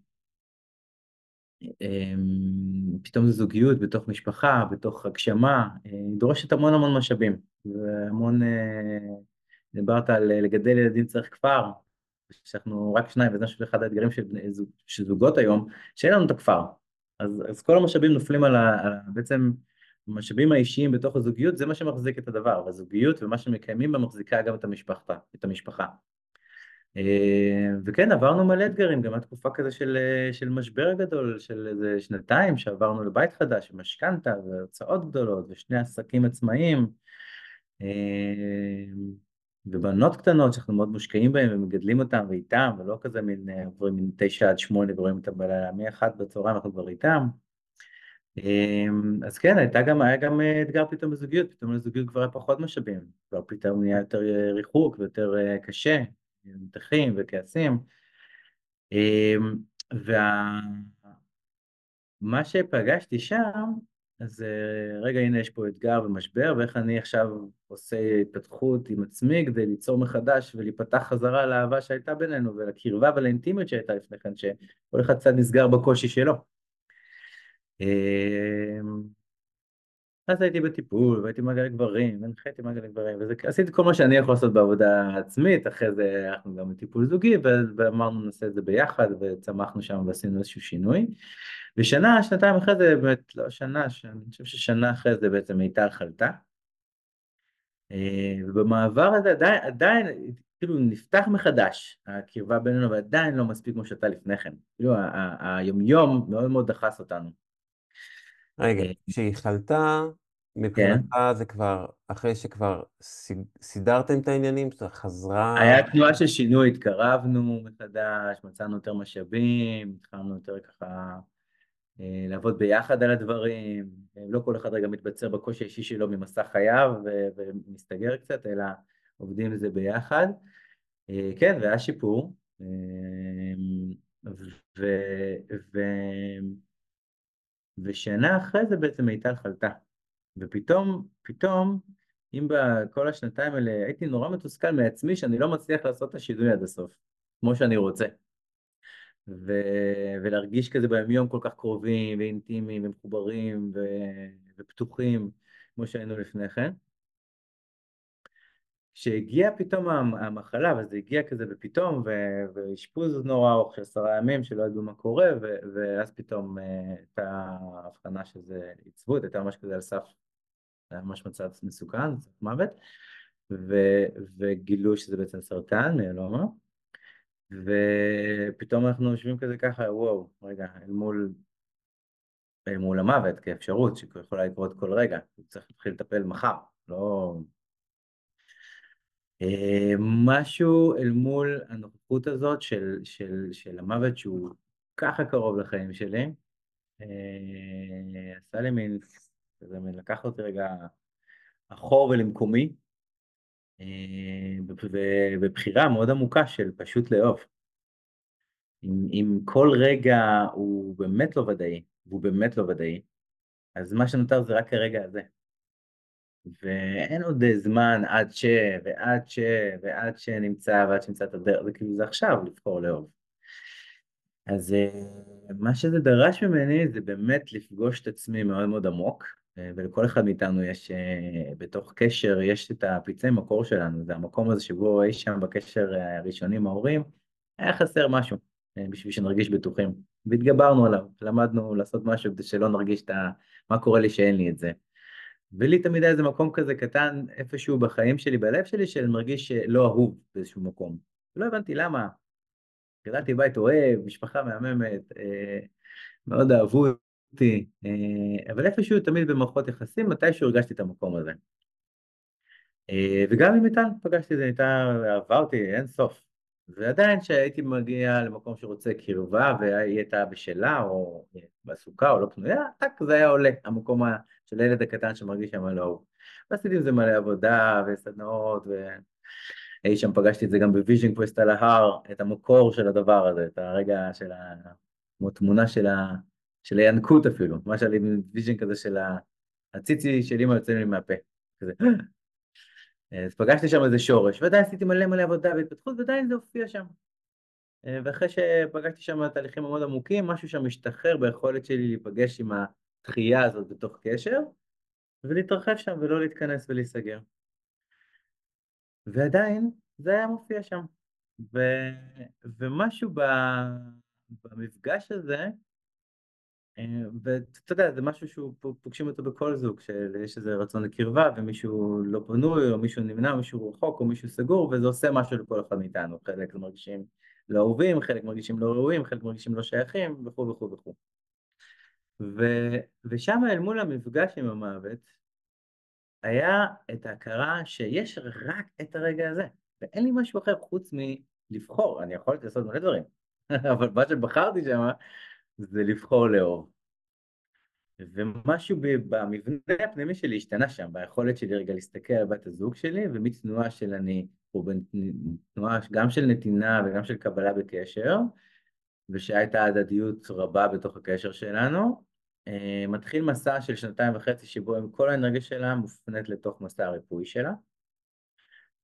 אמ, פתאום זו זוגיות בתוך משפחה, בתוך הגשמה, אה, דורשת המון המון משאבים, והמון, אה, דיברת על לגדל ילדים צריך כפר, שאנחנו רק שניים, וזה אחד האתגרים של זוגות היום, שאין לנו את הכפר. אז, אז כל המשאבים נופלים על, ה, על בעצם המשאבים האישיים בתוך הזוגיות, זה מה שמחזיק את הדבר, והזוגיות ומה שמקיימים בה מחזיקה גם את המשפחה. את המשפחה. אה, וכן, עברנו מלא אתגרים, גם התקופה כזה של, של משבר גדול, של איזה שנתיים שעברנו לבית חדש, משכנתה והוצאות גדולות, ושני עסקים עצמאיים. אה, ובנות קטנות שאנחנו מאוד מושקעים בהן ומגדלים אותן ואיתן, ולא כזה מין עוברים מן תשע עד שמונה ורואים אותן בלילה, מאחת בצהריים אנחנו כבר איתן. אמ, אז כן, הייתה גם, היה גם אה, אתגר פתאום בזוגיות, פתאום לזוגיות כבר היה פחות משאבים, כבר פתאום נהיה יותר אה, ריחוק ויותר אה, קשה, מתחים וכעסים. אמ, ומה שפגשתי שם, אז אה, רגע, הנה יש פה אתגר ומשבר, ואיך אני עכשיו עושה התפתחות עם עצמי כדי ליצור מחדש ולהיפתח חזרה לאהבה שהייתה בינינו ולקרבה ולאינטימיות שהייתה לפני כן, שכל אחד קצת נסגר בקושי שלו. אמ, אז הייתי בטיפול, והייתי מעגל גברים, והנחיתי מעגל גברים, ועשיתי כל מה שאני יכול לעשות בעבודה עצמית, אחרי זה הלכנו גם לטיפול זוגי, ואמרנו נעשה את זה ביחד, וצמחנו שם ועשינו איזשהו שינוי. ושנה, שנתיים אחרי זה, באמת, לא שנה, אני חושב ששנה אחרי זה בעצם מיטל חלתה. אה, ובמעבר הזה עדיין, עדיין, כאילו נפתח מחדש הקרבה בינינו, ועדיין לא מספיק כמו שהייתה לפני כן. כאילו היומיום מאוד מאוד דחס אותנו. רגע, אה, כשהיא חלתה, מבחינתך כן. זה כבר, אחרי שכבר סידרתם את העניינים, חזרה... היה תנועה של שינוי, התקרבנו מחדש, מצאנו יותר משאבים, התחלנו יותר ככה אה, לעבוד ביחד על הדברים, אה, לא כל אחד רגע מתבצר בקושי האישי שלו ממסע חייו ומסתגר קצת, אלא עובדים בזה ביחד. אה, כן, והיה שיפור, ו... ו... ושנה אחרי זה בעצם מיטל חלתה. ופתאום, פתאום, אם בכל השנתיים האלה הייתי נורא מתוסכל מעצמי שאני לא מצליח לעשות את השינוי עד הסוף, כמו שאני רוצה. ו... ולהרגיש כזה ביומיום כל כך קרובים ואינטימיים ומחוברים ו... ופתוחים כמו שהיינו לפני כן. כשהגיעה פתאום המחלה, וזה הגיע כזה בפתאום, ואשפוז נורא ארוך של עשרה ימים שלא ידעו מה קורה, ו... ואז פתאום אה, הייתה הבחנה שזה עצבות, הייתה ממש כזה על סף, היה ממש מצב מסוכן, מוות, ו... וגילו שזה בעצם סרטן, מיאלומה. ופתאום אנחנו יושבים כזה ככה, וואו, רגע, אל מול, אל מול המוות כאפשרות שיכולה לקרות כל רגע, צריך להתחיל לטפל מחר, לא... אה, משהו אל מול הנוכחות הזאת של, של, של המוות שהוא ככה קרוב לחיים שלי, אה, עשה לי מין, כזה מין לקח אותי רגע אחור ולמקומי, ובבחירה מאוד עמוקה של פשוט לאהוב. אם, אם כל רגע הוא באמת לא ודאי, והוא באמת לא ודאי, אז מה שנותר זה רק הרגע הזה. ואין עוד זמן עד ש, ועד ש, ועד שנמצא, ועד שנמצא את הדרך, זה כאילו זה עכשיו לבחור לאהוב. אז אה, מה שזה דרש ממני זה באמת לפגוש את עצמי מאוד מאוד עמוק, אה, ולכל אחד מאיתנו יש, אה, בתוך קשר, יש את הפצעי מקור שלנו, זה המקום הזה שבו אי שם בקשר הראשוני עם ההורים, היה חסר משהו אה, בשביל שנרגיש בטוחים, והתגברנו עליו, למדנו לעשות משהו כדי שלא נרגיש את ה... מה קורה לי שאין לי את זה. ולי תמיד היה איזה מקום כזה קטן איפשהו בחיים שלי, בלב שלי, שאני מרגיש לא אהוב באיזשהו מקום. לא הבנתי למה. גדלתי בית אוהב, משפחה מהממת, מאוד אהבו אותי, אה, אבל איפשהו תמיד במערכות יחסים, מתישהו הרגשתי את המקום הזה. אה, וגם עם איתן פגשתי את זה, איתן אהבה אותי אין סוף. ועדיין כשהייתי מגיע למקום שרוצה קרבה והיא הייתה בשלה או עסוקה או לא פנויה, טאק, זה היה עולה, המקום של הילד הקטן שמרגיש שם לא אהוב. ועשיתי עם זה מלא עבודה וסדנאות ואי שם פגשתי את זה גם ב vision quest על ההר, את המקור של הדבר הזה, את הרגע של ה... כמו תמונה של ה... של הינקות אפילו, מה שהיה לי vision כזה של הציצי של אמא יוצא לי מהפה, כזה. אז פגשתי שם איזה שורש, ועדיין עשיתי מלא מלא עבודה והתפתחות, ועדיין זה הופיע שם. ואחרי שפגשתי שם תהליכים מאוד עמוקים, משהו שם משתחרר ביכולת שלי להיפגש עם הדחייה הזאת בתוך קשר, ולהתרחב שם ולא להתכנס ולהיסגר. ועדיין זה היה מופיע שם. ו... ומשהו ב... במפגש הזה, אה, ואתה יודע, זה משהו שהוא פוגשים אותו בכל זוג, שיש איזה רצון לקרבה ומישהו לא פנוי, או מישהו נמנע, או מישהו רחוק, או מישהו סגור, וזה עושה משהו לכל אחד מאיתנו. חלק מרגישים לא אהובים, חלק מרגישים לא ראויים, חלק מרגישים לא שייכים, וכו' וכו' וכו'. ושם אל מול המפגש עם המוות, היה את ההכרה שיש רק את הרגע הזה, ואין לי משהו אחר חוץ מלבחור, אני יכולתי לעשות מלא דברים, אבל מה שבחרתי שם זה לבחור לאהוב. ומשהו במבנה הפנימי שלי השתנה שם, ביכולת שלי רגע להסתכל על בת הזוג שלי, ומתנועה של אני, או בתנועה גם של נתינה וגם של קבלה בקשר, ושהייתה הדדיות רבה בתוך הקשר שלנו, אה, מתחיל מסע של שנתיים וחצי שבו עם כל האנרגיה שלה מופנית לתוך מסע הריפוי שלה,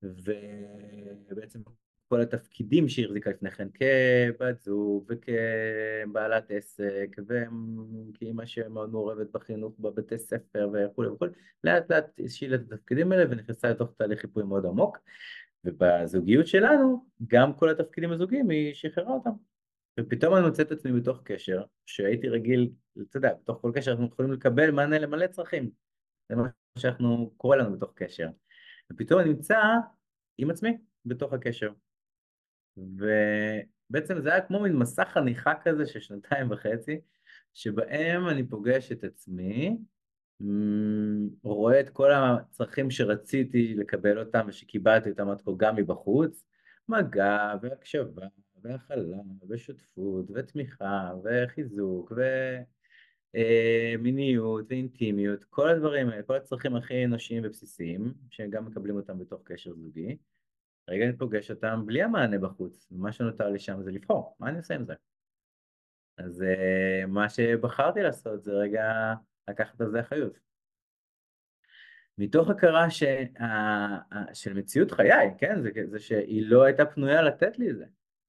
ובעצם כל התפקידים שהיא החזיקה לפני כן כבת זוג וכבעלת עסק וכאימא שמאוד מעורבת בחינוך בבתי ספר וכולי וכולי, לאט לאט השאילה את התפקידים האלה ונכנסה לתוך תהליך חיפוי מאוד עמוק. ובזוגיות שלנו גם כל התפקידים הזוגיים היא שחררה אותם. ופתאום אני מוצא את עצמי בתוך קשר שהייתי רגיל, אתה יודע, בתוך כל קשר אנחנו יכולים לקבל מענה למלא צרכים. זה מה שאנחנו, קורה לנו בתוך קשר. ופתאום אני נמצא עם עצמי בתוך הקשר ובעצם זה היה כמו מין מסע חניכה כזה של שנתיים וחצי, שבהם אני פוגש את עצמי, רואה את כל הצרכים שרציתי לקבל אותם ושקיבלתי אותם עד כה גם מבחוץ, מגע והקשבה והכלה ושותפות ותמיכה וחיזוק ומיניות אה, ואינטימיות, כל הדברים האלה, כל הצרכים הכי אנושיים ובסיסיים, שהם גם מקבלים אותם בתוך קשר זוגי. רגע אני פוגש אותם בלי המענה בחוץ, ומה שנותר לי שם זה לבחור, מה אני עושה עם זה? אז uh, מה שבחרתי לעשות זה רגע לקחת על זה אחריות. מתוך הכרה ש... של מציאות חיי, כן, זה, זה שהיא לא הייתה פנויה לתת לי את זה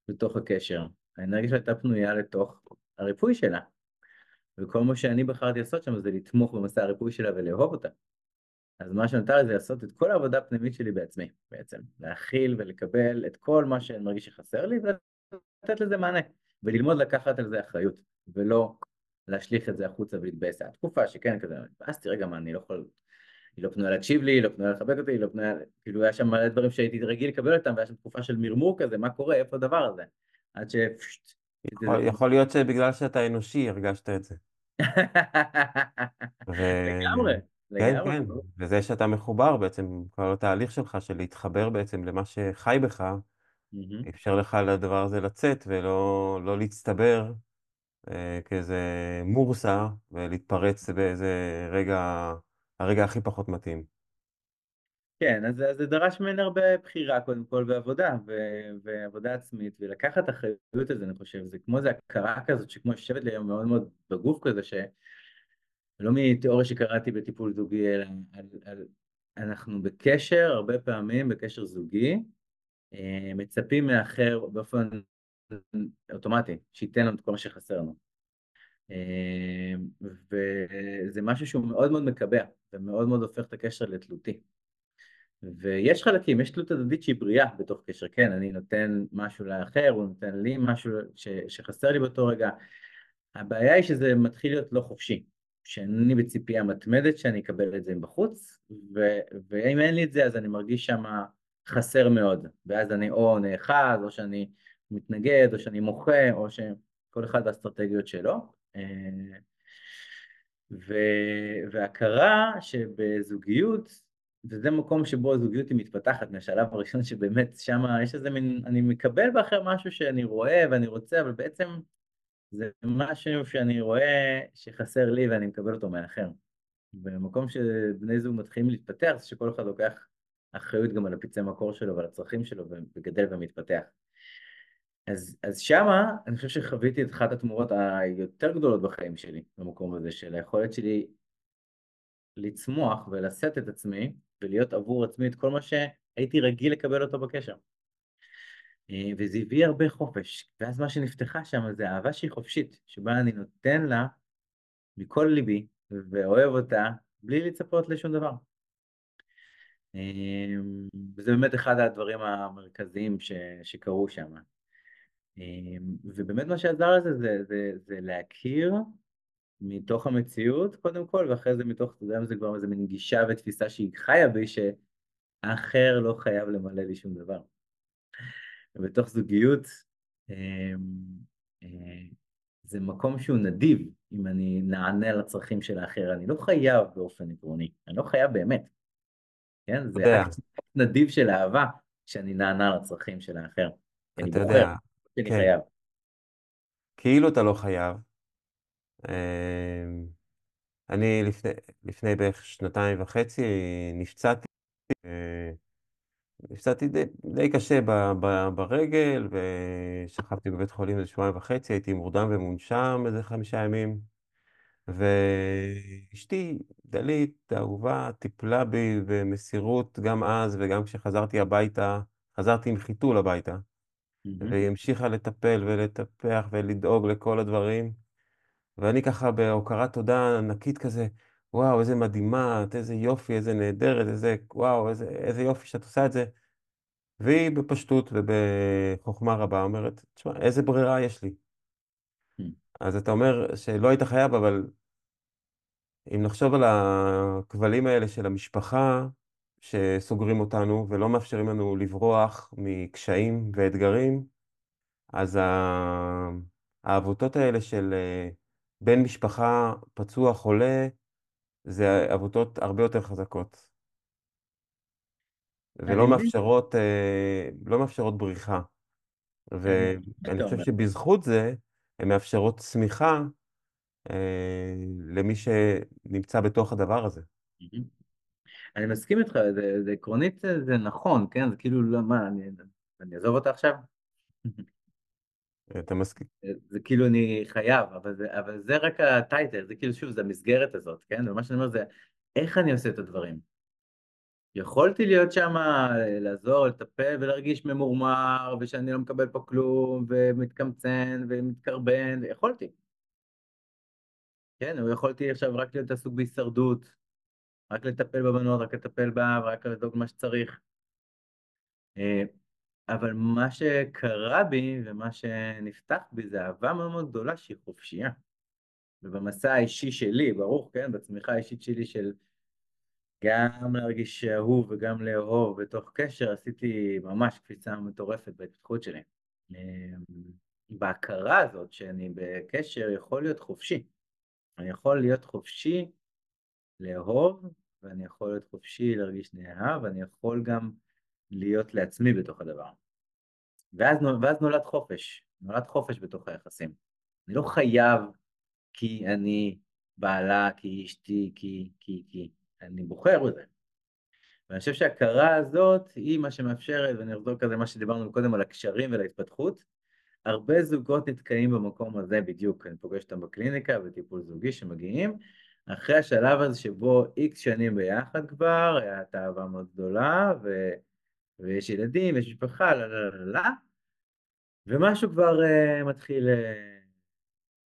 בתוך הקשר. האנרגיה שלה הייתה פנויה לתוך הריפוי שלה. וכל מה שאני בחרתי לעשות שם זה לתמוך במסע הריפוי שלה ולאהוב אותה. אז מה שנותר לי זה לעשות את כל העבודה הפנימית שלי בעצמי, בעצם. להכיל ולקבל את כל מה שאני מרגיש שחסר לי ולתת לזה מענה. וללמוד לקחת על זה אחריות, ולא להשליך את זה החוצה ולהתבאס. התקופה שכן, כזה, התבאסתי, רגע, מה, אני לא יכול... היא לא פנויה להקשיב לי, היא לא פנויה לחבק אותי, היא לא פנויה... כאילו, היה שם מלא דברים שהייתי רגיל לקבל אותם, והיה שם תקופה של מרמור כזה, מה קורה, איפה הדבר הזה? עד ש... יכול, יכול להיות שבגלל שאתה אנושי הרגשת את זה. ו... לגמרי. כן, כן, וזה שאתה מחובר בעצם, כל התהליך שלך של להתחבר בעצם למה שחי בך, אפשר לך לדבר הזה לצאת ולא לא להצטבר אה, כאיזה מורסה ולהתפרץ באיזה רגע, הרגע הכי פחות מתאים. כן, אז זה דרש ממני הרבה בחירה קודם כל ועבודה, ו- ועבודה עצמית, ולקחת אחריות על זה, אני חושב, זה כמו איזה הכרה כזאת שכמו יושבת לי היום מאוד מאוד בגוף כזה, ש... לא מתיאוריה שקראתי בטיפול זוגי, אלא על, על, אנחנו בקשר, הרבה פעמים בקשר זוגי, אה, מצפים מאחר באופן אוטומטי, שייתן לנו את כל מה שחסר לנו. אה, וזה משהו שהוא מאוד מאוד מקבע, ומאוד מאוד הופך את הקשר לתלותי. ויש חלקים, יש תלות הדדית שהיא בריאה בתוך קשר, כן, אני נותן משהו לאחר, הוא נותן לי משהו ש, שחסר לי באותו רגע. הבעיה היא שזה מתחיל להיות לא חופשי. שאני בציפייה מתמדת שאני אקבל את זה מבחוץ, ואם אין לי את זה אז אני מרגיש שם חסר מאוד, ואז אני או נאחז, או שאני מתנגד, או שאני מוחה, או שכל אחד והאסטרטגיות שלו. אה, ו- והכרה שבזוגיות, וזה מקום שבו הזוגיות היא מתפתחת מהשלב הראשון שבאמת שם יש איזה מין, אני מקבל באחר משהו שאני רואה ואני רוצה, אבל בעצם זה משהו שאני רואה שחסר לי ואני מקבל אותו מאחר. במקום שבני זוג מתחילים להתפתח, זה שכל אחד לוקח אחריות גם על הפיצי מקור שלו ועל הצרכים שלו וגדל ומתפתח. אז, אז שמה אני חושב שחוויתי את אחת התמורות היותר גדולות בחיים שלי, במקום הזה של היכולת שלי לצמוח ולשאת את עצמי ולהיות עבור עצמי את כל מה שהייתי רגיל לקבל אותו בקשר. אה, וזה הביא הרבה חופש, ואז מה שנפתחה שם זה אהבה שהיא חופשית, שבה אני נותן לה מכל ליבי ואוהב אותה בלי לצפות לשום דבר. אה, וזה באמת אחד הדברים המרכזיים ש, שקרו שם. אה, ובאמת מה שעזר לזה זה, זה, זה להכיר מתוך המציאות קודם כל, ואחרי זה מתוך, אתה יודע, זה כבר איזה מין גישה ותפיסה שהיא חיה בי, שהאחר לא חייב למלא לי שום דבר. ובתוך זוגיות אמ, אה, זה מקום שהוא נדיב, אם אני נענה לצרכים של האחר, אני לא חייב באופן עקרוני, אני לא חייב באמת, כן? זה אקט נדיב של אהבה, שאני נענה לצרכים של האחר. אני בוחר שאני כן. חייב. כאילו אתה לא חייב. אמ, אני לפני, לפני בערך שנתיים וחצי נפצעתי, אה, נפצעתי די, די קשה ב, ב, ברגל, ושכבתי בבית חולים איזה שבועיים וחצי, הייתי מורדם ומונשם איזה חמישה ימים, ואשתי, דלית, אהובה, טיפלה בי במסירות גם אז וגם כשחזרתי הביתה, חזרתי עם חיתול הביתה, mm-hmm. והיא המשיכה לטפל ולטפח ולדאוג לכל הדברים, ואני ככה בהוקרת תודה ענקית כזה, וואו, איזה מדהימה, איזה יופי, איזה נהדרת, איזה, וואו, איזה, איזה יופי שאת עושה את זה. והיא בפשטות ובחוכמה רבה אומרת, תשמע, איזה ברירה יש לי? Hmm. אז אתה אומר שלא היית חייב, אבל אם נחשוב על הכבלים האלה של המשפחה שסוגרים אותנו ולא מאפשרים לנו לברוח מקשיים ואתגרים, אז העבותות האלה של אה, בן משפחה פצוע חולה, זה עבותות הרבה יותר חזקות. ולא מאפשרות, אה, לא מאפשרות בריחה. ואני חושב שבזכות זה, הן מאפשרות צמיחה אה, למי שנמצא בתוך הדבר הזה. אני מסכים איתך, זה, זה עקרונית זה נכון, כן? זה כאילו, לא, מה, אני, אני אעזוב אותה עכשיו? אתה מסכים. זה כאילו אני חייב, אבל זה, אבל זה רק הטייטל, זה כאילו שוב, זה המסגרת הזאת, כן? ומה שאני אומר זה, איך אני עושה את הדברים? יכולתי להיות שם, לעזור, לטפל ולהרגיש ממורמר, ושאני לא מקבל פה כלום, ומתקמצן ומתקרבן, יכולתי. כן, או יכולתי עכשיו רק להיות עסוק בהישרדות, רק לטפל בבנות, רק לטפל בה, ורק לדאוג מה שצריך. אבל מה שקרה בי ומה שנפתח בי זה אהבה מאוד מאוד גדולה שהיא חופשייה. ובמסע האישי שלי, ברוך, כן, בצמיחה האישית שלי של גם להרגיש אהוב וגם לאהוב בתוך קשר, עשיתי ממש קפיצה מטורפת בהתפתחות שלי. אמ, בהכרה הזאת שאני בקשר יכול להיות חופשי. אני יכול להיות חופשי לאהוב, ואני יכול להיות חופשי להרגיש נאהב, ואני יכול גם להיות לעצמי בתוך הדבר. ואז, ואז נולד חופש, נולד חופש בתוך היחסים. אני לא חייב כי אני בעלה, כי אשתי, כי, כי, כי. אני בוחר בזה. ואני חושב שההכרה הזאת היא מה שמאפשרת, ואני אחזור כזה מה שדיברנו קודם על הקשרים ולהתפתחות, הרבה זוגות נתקעים במקום הזה בדיוק, אני פוגש אותם בקליניקה בטיפול זוגי שמגיעים, אחרי השלב הזה שבו איקס שנים ביחד כבר, הייתה אהבה מאוד גדולה, ו... ויש ילדים, יש משפחה, לא, לא, לא, לא, ומשהו כבר uh, מתחיל uh,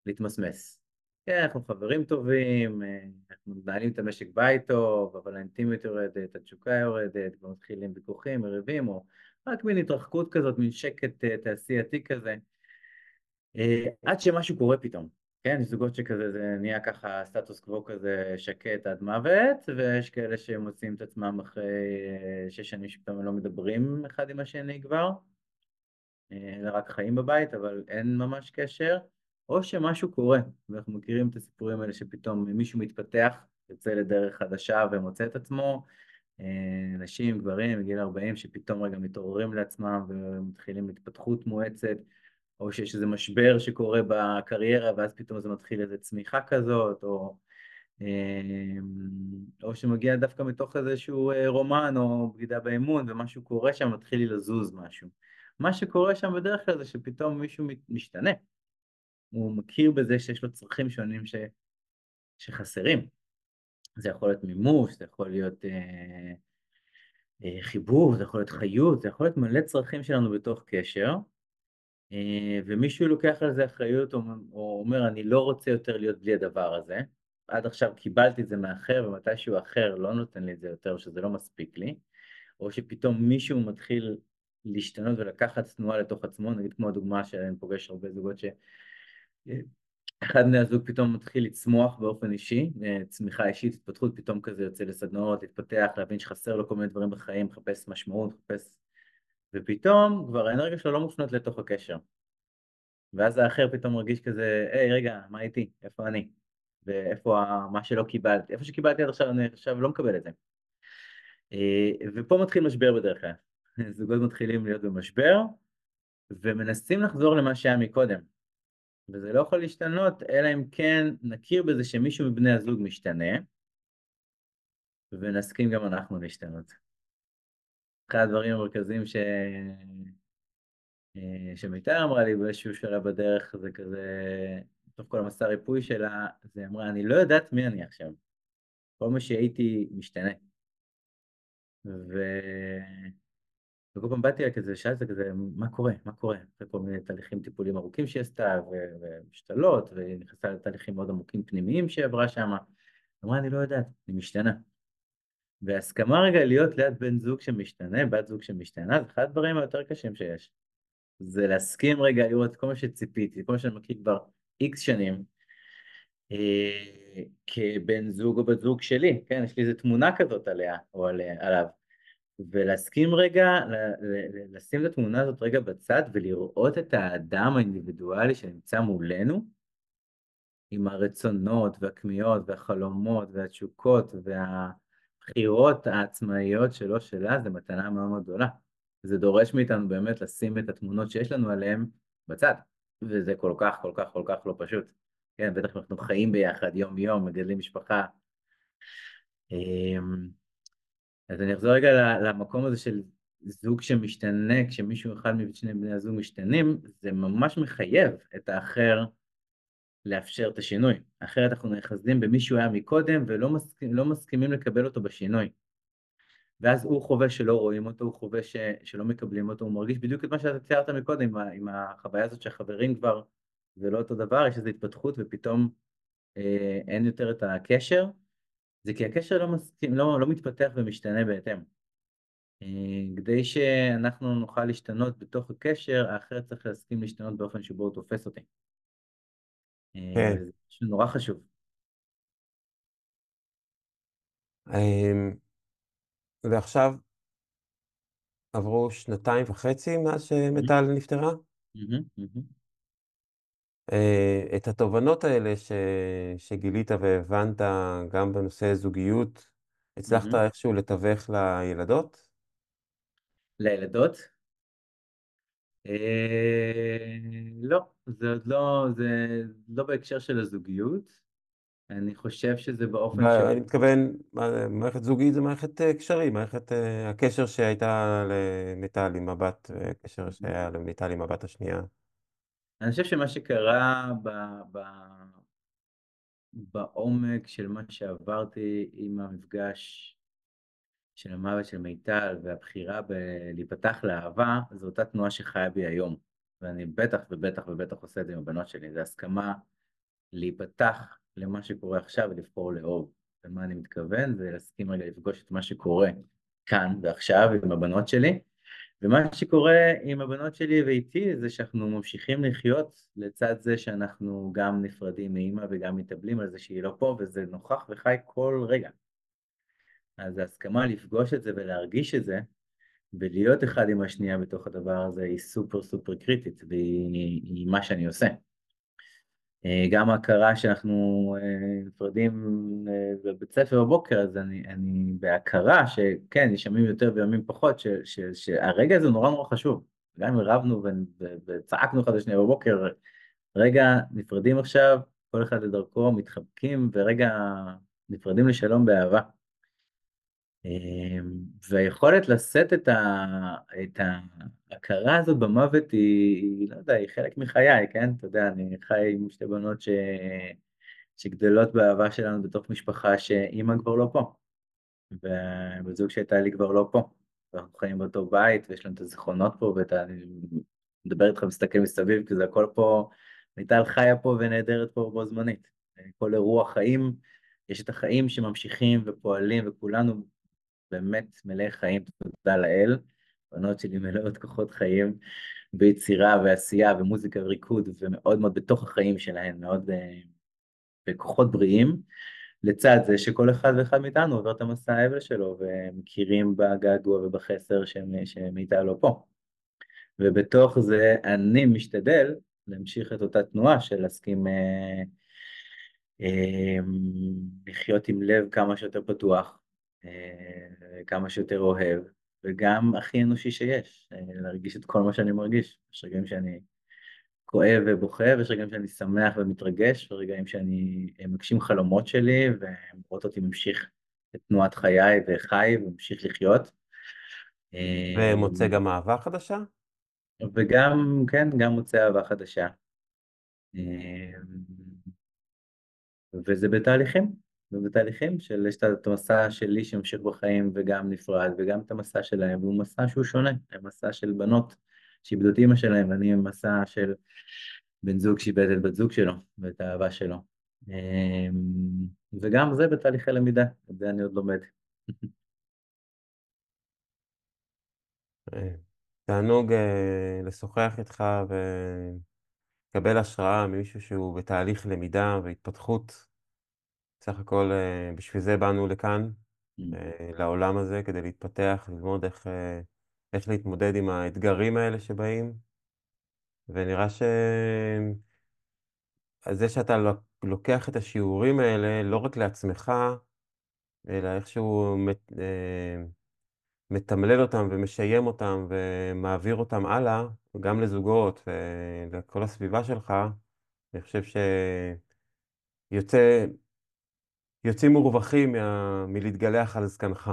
להתמסמס. כן, אנחנו חברים טובים, אה, אנחנו מנהלים את המשק בית טוב, אבל האינטימיות יורדת, התשוקה יורדת, ומתחילים ויכוחים, מריבים, או רק מין התרחקות כזאת, מין שקט אה, תעשייתי כזה, אה, עד שמשהו קורה פתאום. כן, יש זוגות שכזה, זה נהיה ככה סטטוס קוו כזה שקט עד מוות, ויש כאלה שמוצאים את עצמם אחרי שש שנים שפתאום לא מדברים אחד עם השני כבר, אלא רק חיים בבית, אבל אין ממש קשר. או שמשהו קורה, ואנחנו מכירים את הסיפורים האלה שפתאום מישהו מתפתח, יוצא לדרך חדשה ומוצא את עצמו, אה, נשים, גברים, בגיל 40 שפתאום רגע מתעוררים לעצמם ומתחילים התפתחות מואצת, או שיש איזה משבר שקורה בקריירה ואז פתאום זה מתחיל איזה צמיחה כזאת, או, אה, או שמגיע דווקא מתוך איזשהו אה, רומן או בגידה באמון ומשהו קורה שם, מתחיל לי לזוז משהו. מה שקורה שם בדרך כלל זה שפתאום מישהו משתנה. הוא מכיר בזה שיש לו צרכים שונים ש... שחסרים. זה יכול להיות מימוש, זה יכול להיות אה, אה, חיבור, זה יכול להיות חיות, זה יכול להיות מלא צרכים שלנו בתוך קשר, ומישהו לוקח על זה אחריות או, או אומר אני לא רוצה יותר להיות בלי הדבר הזה, עד עכשיו קיבלתי את זה מאחר ומתישהו אחר לא נותן לי את זה יותר, שזה לא מספיק לי, או שפתאום מישהו מתחיל להשתנות ולקחת תנועה לתוך עצמו, נגיד כמו הדוגמה שאני פוגש הרבה זוגות ש... אחד בני הזוג פתאום מתחיל לצמוח באופן אישי, צמיחה אישית, התפתחות, פתאום כזה יוצא לסדנאות, להתפתח, להבין שחסר לו כל מיני דברים בחיים, מחפש משמעות, מחפש... ופתאום כבר האנרגיה שלו לא מופנות לתוך הקשר. ואז האחר פתאום מרגיש כזה, היי רגע, מה איתי? איפה אני? ואיפה מה שלא קיבלתי? איפה שקיבלתי עד עכשיו, אני עכשיו לא מקבל את זה. אה, ופה מתחיל משבר בדרך כלל. זוגות מתחילים להיות במשבר, ומנסים לחזור למה שהיה מקודם. וזה לא יכול להשתנות, אלא אם כן נכיר בזה שמישהו מבני הזוג משתנה, ונסכים גם אנחנו להשתנות. אחד הדברים המרכזיים ש... אה, שמיטל אמרה לי באיזשהו שלב בדרך, זה כזה, בתוך כל המסע ריפוי שלה, זה אמרה, אני לא יודעת מי אני עכשיו. כל מה שהייתי משתנה. ו... וכל פעם באתי אליה כזה, שאלתי כזה, מה קורה, מה קורה? אחרי כל מיני תהליכים טיפוליים ארוכים שהיא עשתה, ומשתלות, והיא נכנסה לתהליכים מאוד עמוקים פנימיים שהיא עברה שם. אמרה, אני לא יודעת, אני משתנה. והסכמה רגע להיות ליד בן זוג שמשתנה, בת זוג שמשתנה, זה אחד הדברים היותר קשים שיש. זה להסכים רגע לראות כל מה שציפיתי, כל מה שאני מכיר כבר איקס שנים, אה, כבן זוג או בת זוג שלי, כן, יש לי איזו תמונה כזאת עליה, או עליו. ולהסכים רגע, לשים את התמונה הזאת רגע בצד ולראות את האדם האינדיבידואלי שנמצא מולנו, עם הרצונות והכמיהות והחלומות והתשוקות והבחירות העצמאיות שלו שלה, זה מתנה מאוד מאוד גדולה. זה דורש מאיתנו באמת לשים את התמונות שיש לנו עליהן בצד, וזה כל כך כל כך כל כך לא פשוט. כן, בטח אנחנו חיים ביחד יום יום, מגדלים משפחה. אמ, אז אני אחזור רגע למקום הזה של זוג שמשתנה, כשמישהו אחד משני בני הזוג משתנים, זה ממש מחייב את האחר לאפשר את השינוי. אחרת אנחנו נאחזים במי שהוא היה מקודם ולא מסכימים, לא מסכימים לקבל אותו בשינוי. ואז הוא חווה שלא רואים אותו, הוא חווה ש, שלא מקבלים אותו, הוא מרגיש בדיוק את מה שאתה ציירת מקודם, עם, החוויה הזאת שהחברים כבר זה לא אותו דבר, יש איזו התפתחות ופתאום אה, אין יותר את הקשר, זה כי הקשר לא, מסכים, לא, לא מתפתח ומשתנה בהתאם. אה, כדי שאנחנו נוכל להשתנות בתוך הקשר, האחר צריך להסכים להשתנות באופן שבו הוא תופס אותי. אה, כן. וזה משהו נורא חשוב. אמ, ועכשיו עברו שנתיים וחצי מאז שמטל נפטרה? אה, את התובנות האלה ש... שגילית והבנת גם בנושא זוגיות, הצלחת איכשהו לתווך לילדות? לילדות? אה, לא, זה עוד לא, זה לא בהקשר של הזוגיות. אני חושב שזה באופן ש... אני מתכוון, מערכת זוגית זה מערכת אה, קשרים, מערכת הקשר שהייתה למיטל עם הבת, הקשר שהיה למיטל עם הבת השנייה. אני חושב שמה שקרה ב, ב, בעומק של מה שעברתי עם המפגש של המוות של מיטל והבחירה בלהיפתח לאהבה, זו אותה תנועה שחיה בי היום. ואני בטח ובטח ובטח עושה את זה עם הבנות שלי, זה הסכמה להיפתח למה שקורה עכשיו ולבחור לאהוב. ומה אני מתכוון? זה להסכים רגע לפגוש את מה שקורה כאן ועכשיו עם הבנות שלי, ומה שקורה עם הבנות שלי ואיתי זה שאנחנו ממשיכים לחיות לצד זה שאנחנו גם נפרדים מאימא וגם מתאבלים על זה שהיא לא פה וזה נוכח וחי כל רגע. אז ההסכמה לפגוש את זה ולהרגיש את זה ולהיות אחד עם השנייה בתוך הדבר הזה היא סופר סופר קריטית והיא מה שאני עושה. אה, גם ההכרה שאנחנו אה, נפרדים אה, בבית ספר בבוקר, אז אני, אני בהכרה שכן, יש ימים יותר וימים פחות, ש, ש, שהרגע הזה נורא נורא חשוב. גם אם רבנו וצעקנו אחד לשנייה בבוקר, רגע, נפרדים עכשיו, כל אחד לדרכו, מתחבקים, ורגע נפרדים לשלום באהבה. אמ, והיכולת לשאת את, ה, את ההכרה הזאת במוות היא, היא, לא יודע, היא חלק מחיי, כן? אתה יודע, אני חי עם שתי בנות ש, שגדלות באהבה שלנו בתוך משפחה שאימא כבר לא פה, ובזוג שהייתה לי כבר לא פה. ואנחנו חיים באותו בית, ויש לנו את הזיכרונות פה, ואתה, אני מדבר איתך, מסתכל מסביב, כי זה הכל פה, מיטל חיה פה ונהדרת פה בו זמנית. כל אירוע חיים, יש את החיים שממשיכים ופועלים, וכולנו באמת מלאי חיים, תודה לאל. בנות שלי מלאות כוחות חיים ביצירה ועשייה ומוזיקה וריקוד, ומאוד מאוד בתוך החיים שלהן, מאוד uh, בכוחות בריאים. לצד זה שכל אחד ואחד מאיתנו עובר את המסע האבל שלו, ומכירים בגעגוע ובחסר שמיטה לו פה. ובתוך זה אני משתדל להמשיך את אותה תנועה של להסכים אה, אה, לחיות עם לב כמה שיותר פתוח, אה, כמה שיותר אוהב, וגם הכי אנושי שיש, אה, להרגיש את כל מה שאני מרגיש. יש רגעים שאני כואב ובוכה, ויש רגעים שאני שמח ומתרגש, ורגעים שאני אה, מגשים חלומות שלי, והן רואות אותי ממשיך את תנועת חיי וחי וממשיך לחיות. ומוצא גם אהבה חדשה? וגם, כן, גם מוצא אהבה חדשה. וזה בתהליכים. ובתהליכים של יש את המסע שלי שממשיך בחיים וגם נפרד, וגם את המסע שלהם, והוא מסע שהוא שונה, המסע של בנות שאיבדו את אימא שלהם, ואני המסע של בן זוג שאיבד את בת זוג שלו ואת האהבה שלו. אמ, וגם זה בתהליכי למידה, את זה אני עוד לומד. אה, תענוג אה, לשוחח איתך ולקבל השראה ממישהו שהוא בתהליך למידה והתפתחות סך הכל אה, בשביל זה באנו לכאן. אה, לעולם הזה, כדי להתפתח, ללמוד איך, אה, איך להתמודד עם האתגרים האלה שבאים, ונראה ש... זה שאתה לוקח את השיעורים האלה לא רק לעצמך, אלא איכשהו מת, מתמלל אותם ומשיים אותם ומעביר אותם הלאה, גם לזוגות ולכל הסביבה שלך, אני חושב שיוצא יוצאים מורווחים מה... מלהתגלח על זקנך.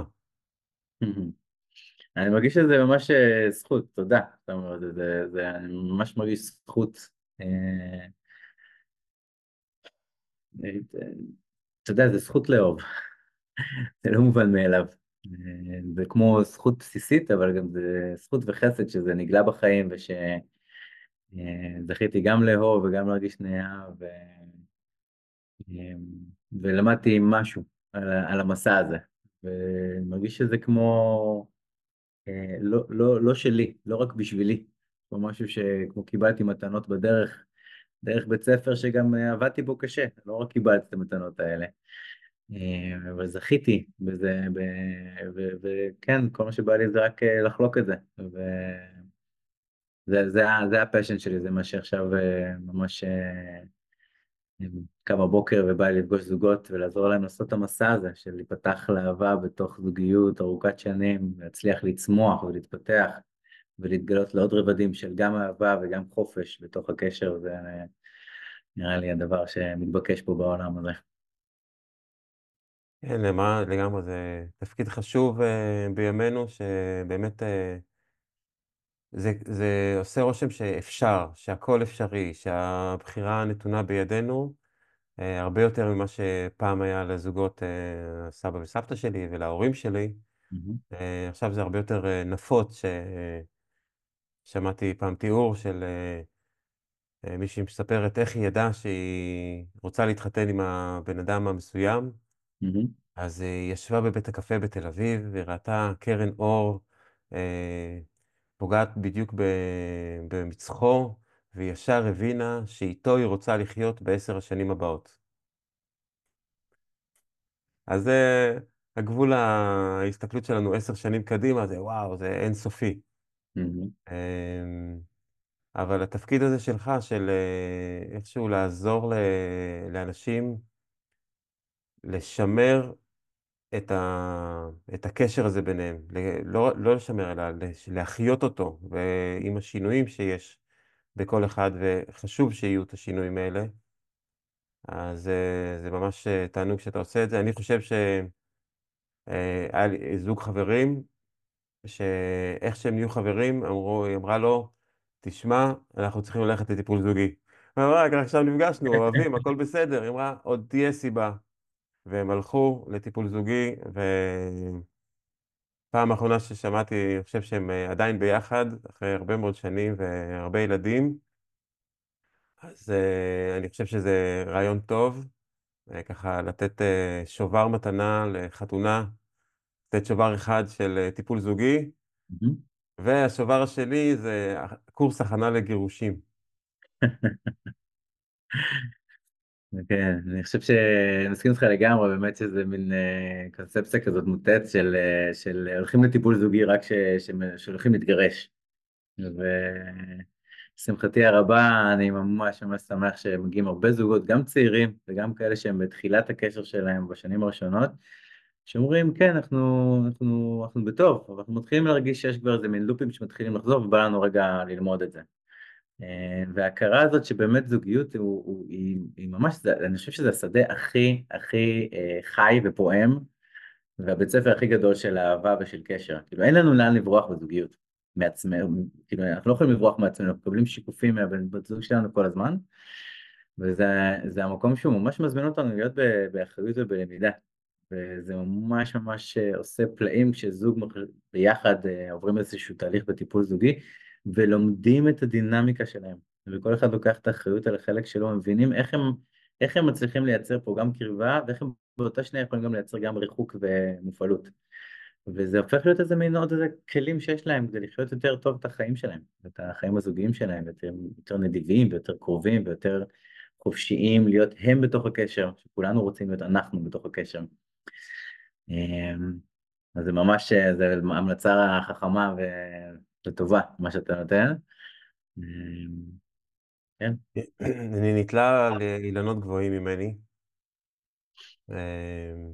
אני מרגיש שזה ממש אה, זכות, תודה. זאת אומרת, זה, זה, אני ממש מרגיש זכות. אה, אה, אתה יודע, זה זכות לאהוב. זה לא מובן מאליו. זה כמו זכות בסיסית, אבל גם זה זכות וחסד שזה נגלה בחיים, ושזכיתי גם לאהוב וגם להרגיש נאהב, ו... ולמדתי משהו על, על המסע הזה, ואני מרגיש שזה כמו, לא, לא, לא שלי, לא רק בשבילי, כמו משהו שכמו קיבלתי מתנות בדרך, דרך בית ספר שגם עבדתי בו קשה, לא רק קיבלתי את המתנות האלה. אבל זכיתי בזה, וכן, כל מה שבא לי זה רק אה, לחלוק את זה. וזה זה, זה הפשן שלי, זה מה שעכשיו אה, ממש אה, קם בבוקר ובא לי לפגוש זוגות ולעזור להם לעשות את המסע הזה של להיפתח לאהבה בתוך זוגיות ארוכת שנים, להצליח לצמוח ולהתפתח ולהתגלות לעוד רבדים של גם אהבה וגם חופש בתוך הקשר, זה נראה לי הדבר שמתבקש פה בעולם הזה. כן, למה, לגמרי, זה תפקיד חשוב אה, בימינו, שבאמת אה, זה, זה עושה רושם שאפשר, שהכל אפשרי, שהבחירה נתונה בידינו, אה, הרבה יותר ממה שפעם היה לזוגות סבא וסבתא שלי ולהורים שלי. Mm-hmm. עכשיו זה הרבה יותר נפוץ, ששמעתי פעם תיאור של מישהי מספרת איך היא ידעה שהיא רוצה להתחתן עם הבן אדם המסוים. Mm-hmm. אז היא ישבה בבית הקפה בתל אביב וראתה קרן אור אה, פוגעת בדיוק במצחו, והיא ישר הבינה שאיתו היא רוצה לחיות בעשר השנים הבאות. אז זה הגבול ההסתכלות שלנו עשר שנים קדימה, זה וואו, זה אינסופי. Mm-hmm. אבל התפקיד הזה שלך, של אה, איכשהו לעזור לאנשים לשמר את, ה... את הקשר הזה ביניהם, לא, לא לשמר, אלא להחיות אותו, ועם השינויים שיש בכל אחד, וחשוב שיהיו את השינויים האלה. אז אה, זה ממש אה, תענוג שאתה עושה את זה. אני חושב שהיה אה, לי זוג חברים, שאיך שהם נהיו חברים, אמרו, היא אמרה לו, תשמע, אנחנו צריכים ללכת לטיפול זוגי. הוא אמר, רק עכשיו נפגשנו, אוהבים, הכל בסדר. היא אמרה, עוד תהיה סיבה. והם הלכו לטיפול זוגי, ופעם אחרונה ששמעתי, אני חושב שהם אה, עדיין ביחד, אחרי הרבה מאוד שנים והרבה ילדים, אז uh, אני חושב שזה רעיון טוב, uh, ככה לתת שובר מתנה לחתונה, לתת שובר אחד של טיפול זוגי, Mm-hmm. והשובר השני זה קורס הכנה לגירושים. כן, אני חושב שאני מסכים איתך לגמרי, באמת שזה מין אה, קונספציה כזאת מוטעת של, אה, של הולכים לטיפול זוגי רק ש, ש, שהולכים להתגרש. ולשמחתי הרבה, אני ממש ממש שמח שמגיעים הרבה זוגות, גם צעירים וגם כאלה שהם בתחילת הקשר שלהם בשנים הראשונות, שאומרים, כן, אנחנו, אנחנו, אנחנו בטוב, אבל אנחנו מתחילים להרגיש שיש כבר איזה מין לופים שמתחילים לחזור, ובא לנו רגע ללמוד את זה. אה, וההכרה הזאת שבאמת זוגיות הוא, הוא, היא, היא ממש, אני חושב שזה השדה הכי הכי אה, חי ופועם והבית ספר הכי גדול של אהבה ושל קשר. כאילו אין לנו לאן לברוח בזוגיות מעצמנו, כאילו אנחנו לא יכולים לברוח מעצמנו, אנחנו מקבלים שיקופים מהבת זוג שלנו כל הזמן וזה המקום שהוא ממש מזמין אותנו להיות באחריות ובלמידה. וזה ממש ממש אה, עושה פלאים כשזוג ביחד עוברים איזשהו תהליך בטיפול זוגי ולומדים את הדינמיקה שלהם, וכל אחד לוקח את האחריות על החלק שלו, מבינים איך הם, איך הם מצליחים לייצר פה גם קרבה, ואיך הם באותה שנייה יכולים גם לייצר גם ריחוק ומופעלות. וזה הופך להיות איזה מין עוד איזה כלים שיש להם כדי לחיות יותר טוב את החיים שלהם, את החיים הזוגיים שלהם, יותר, יותר נדיבים ויותר קרובים ויותר חופשיים להיות הם בתוך הקשר, שכולנו רוצים להיות אנחנו בתוך הקשר. אמ, אז זה ממש, זה המלצה חכמה ו... לטובה, מה שאתה נותן. אמ, כן. אני נתלה לאילנות גבוהים ממני. אמ,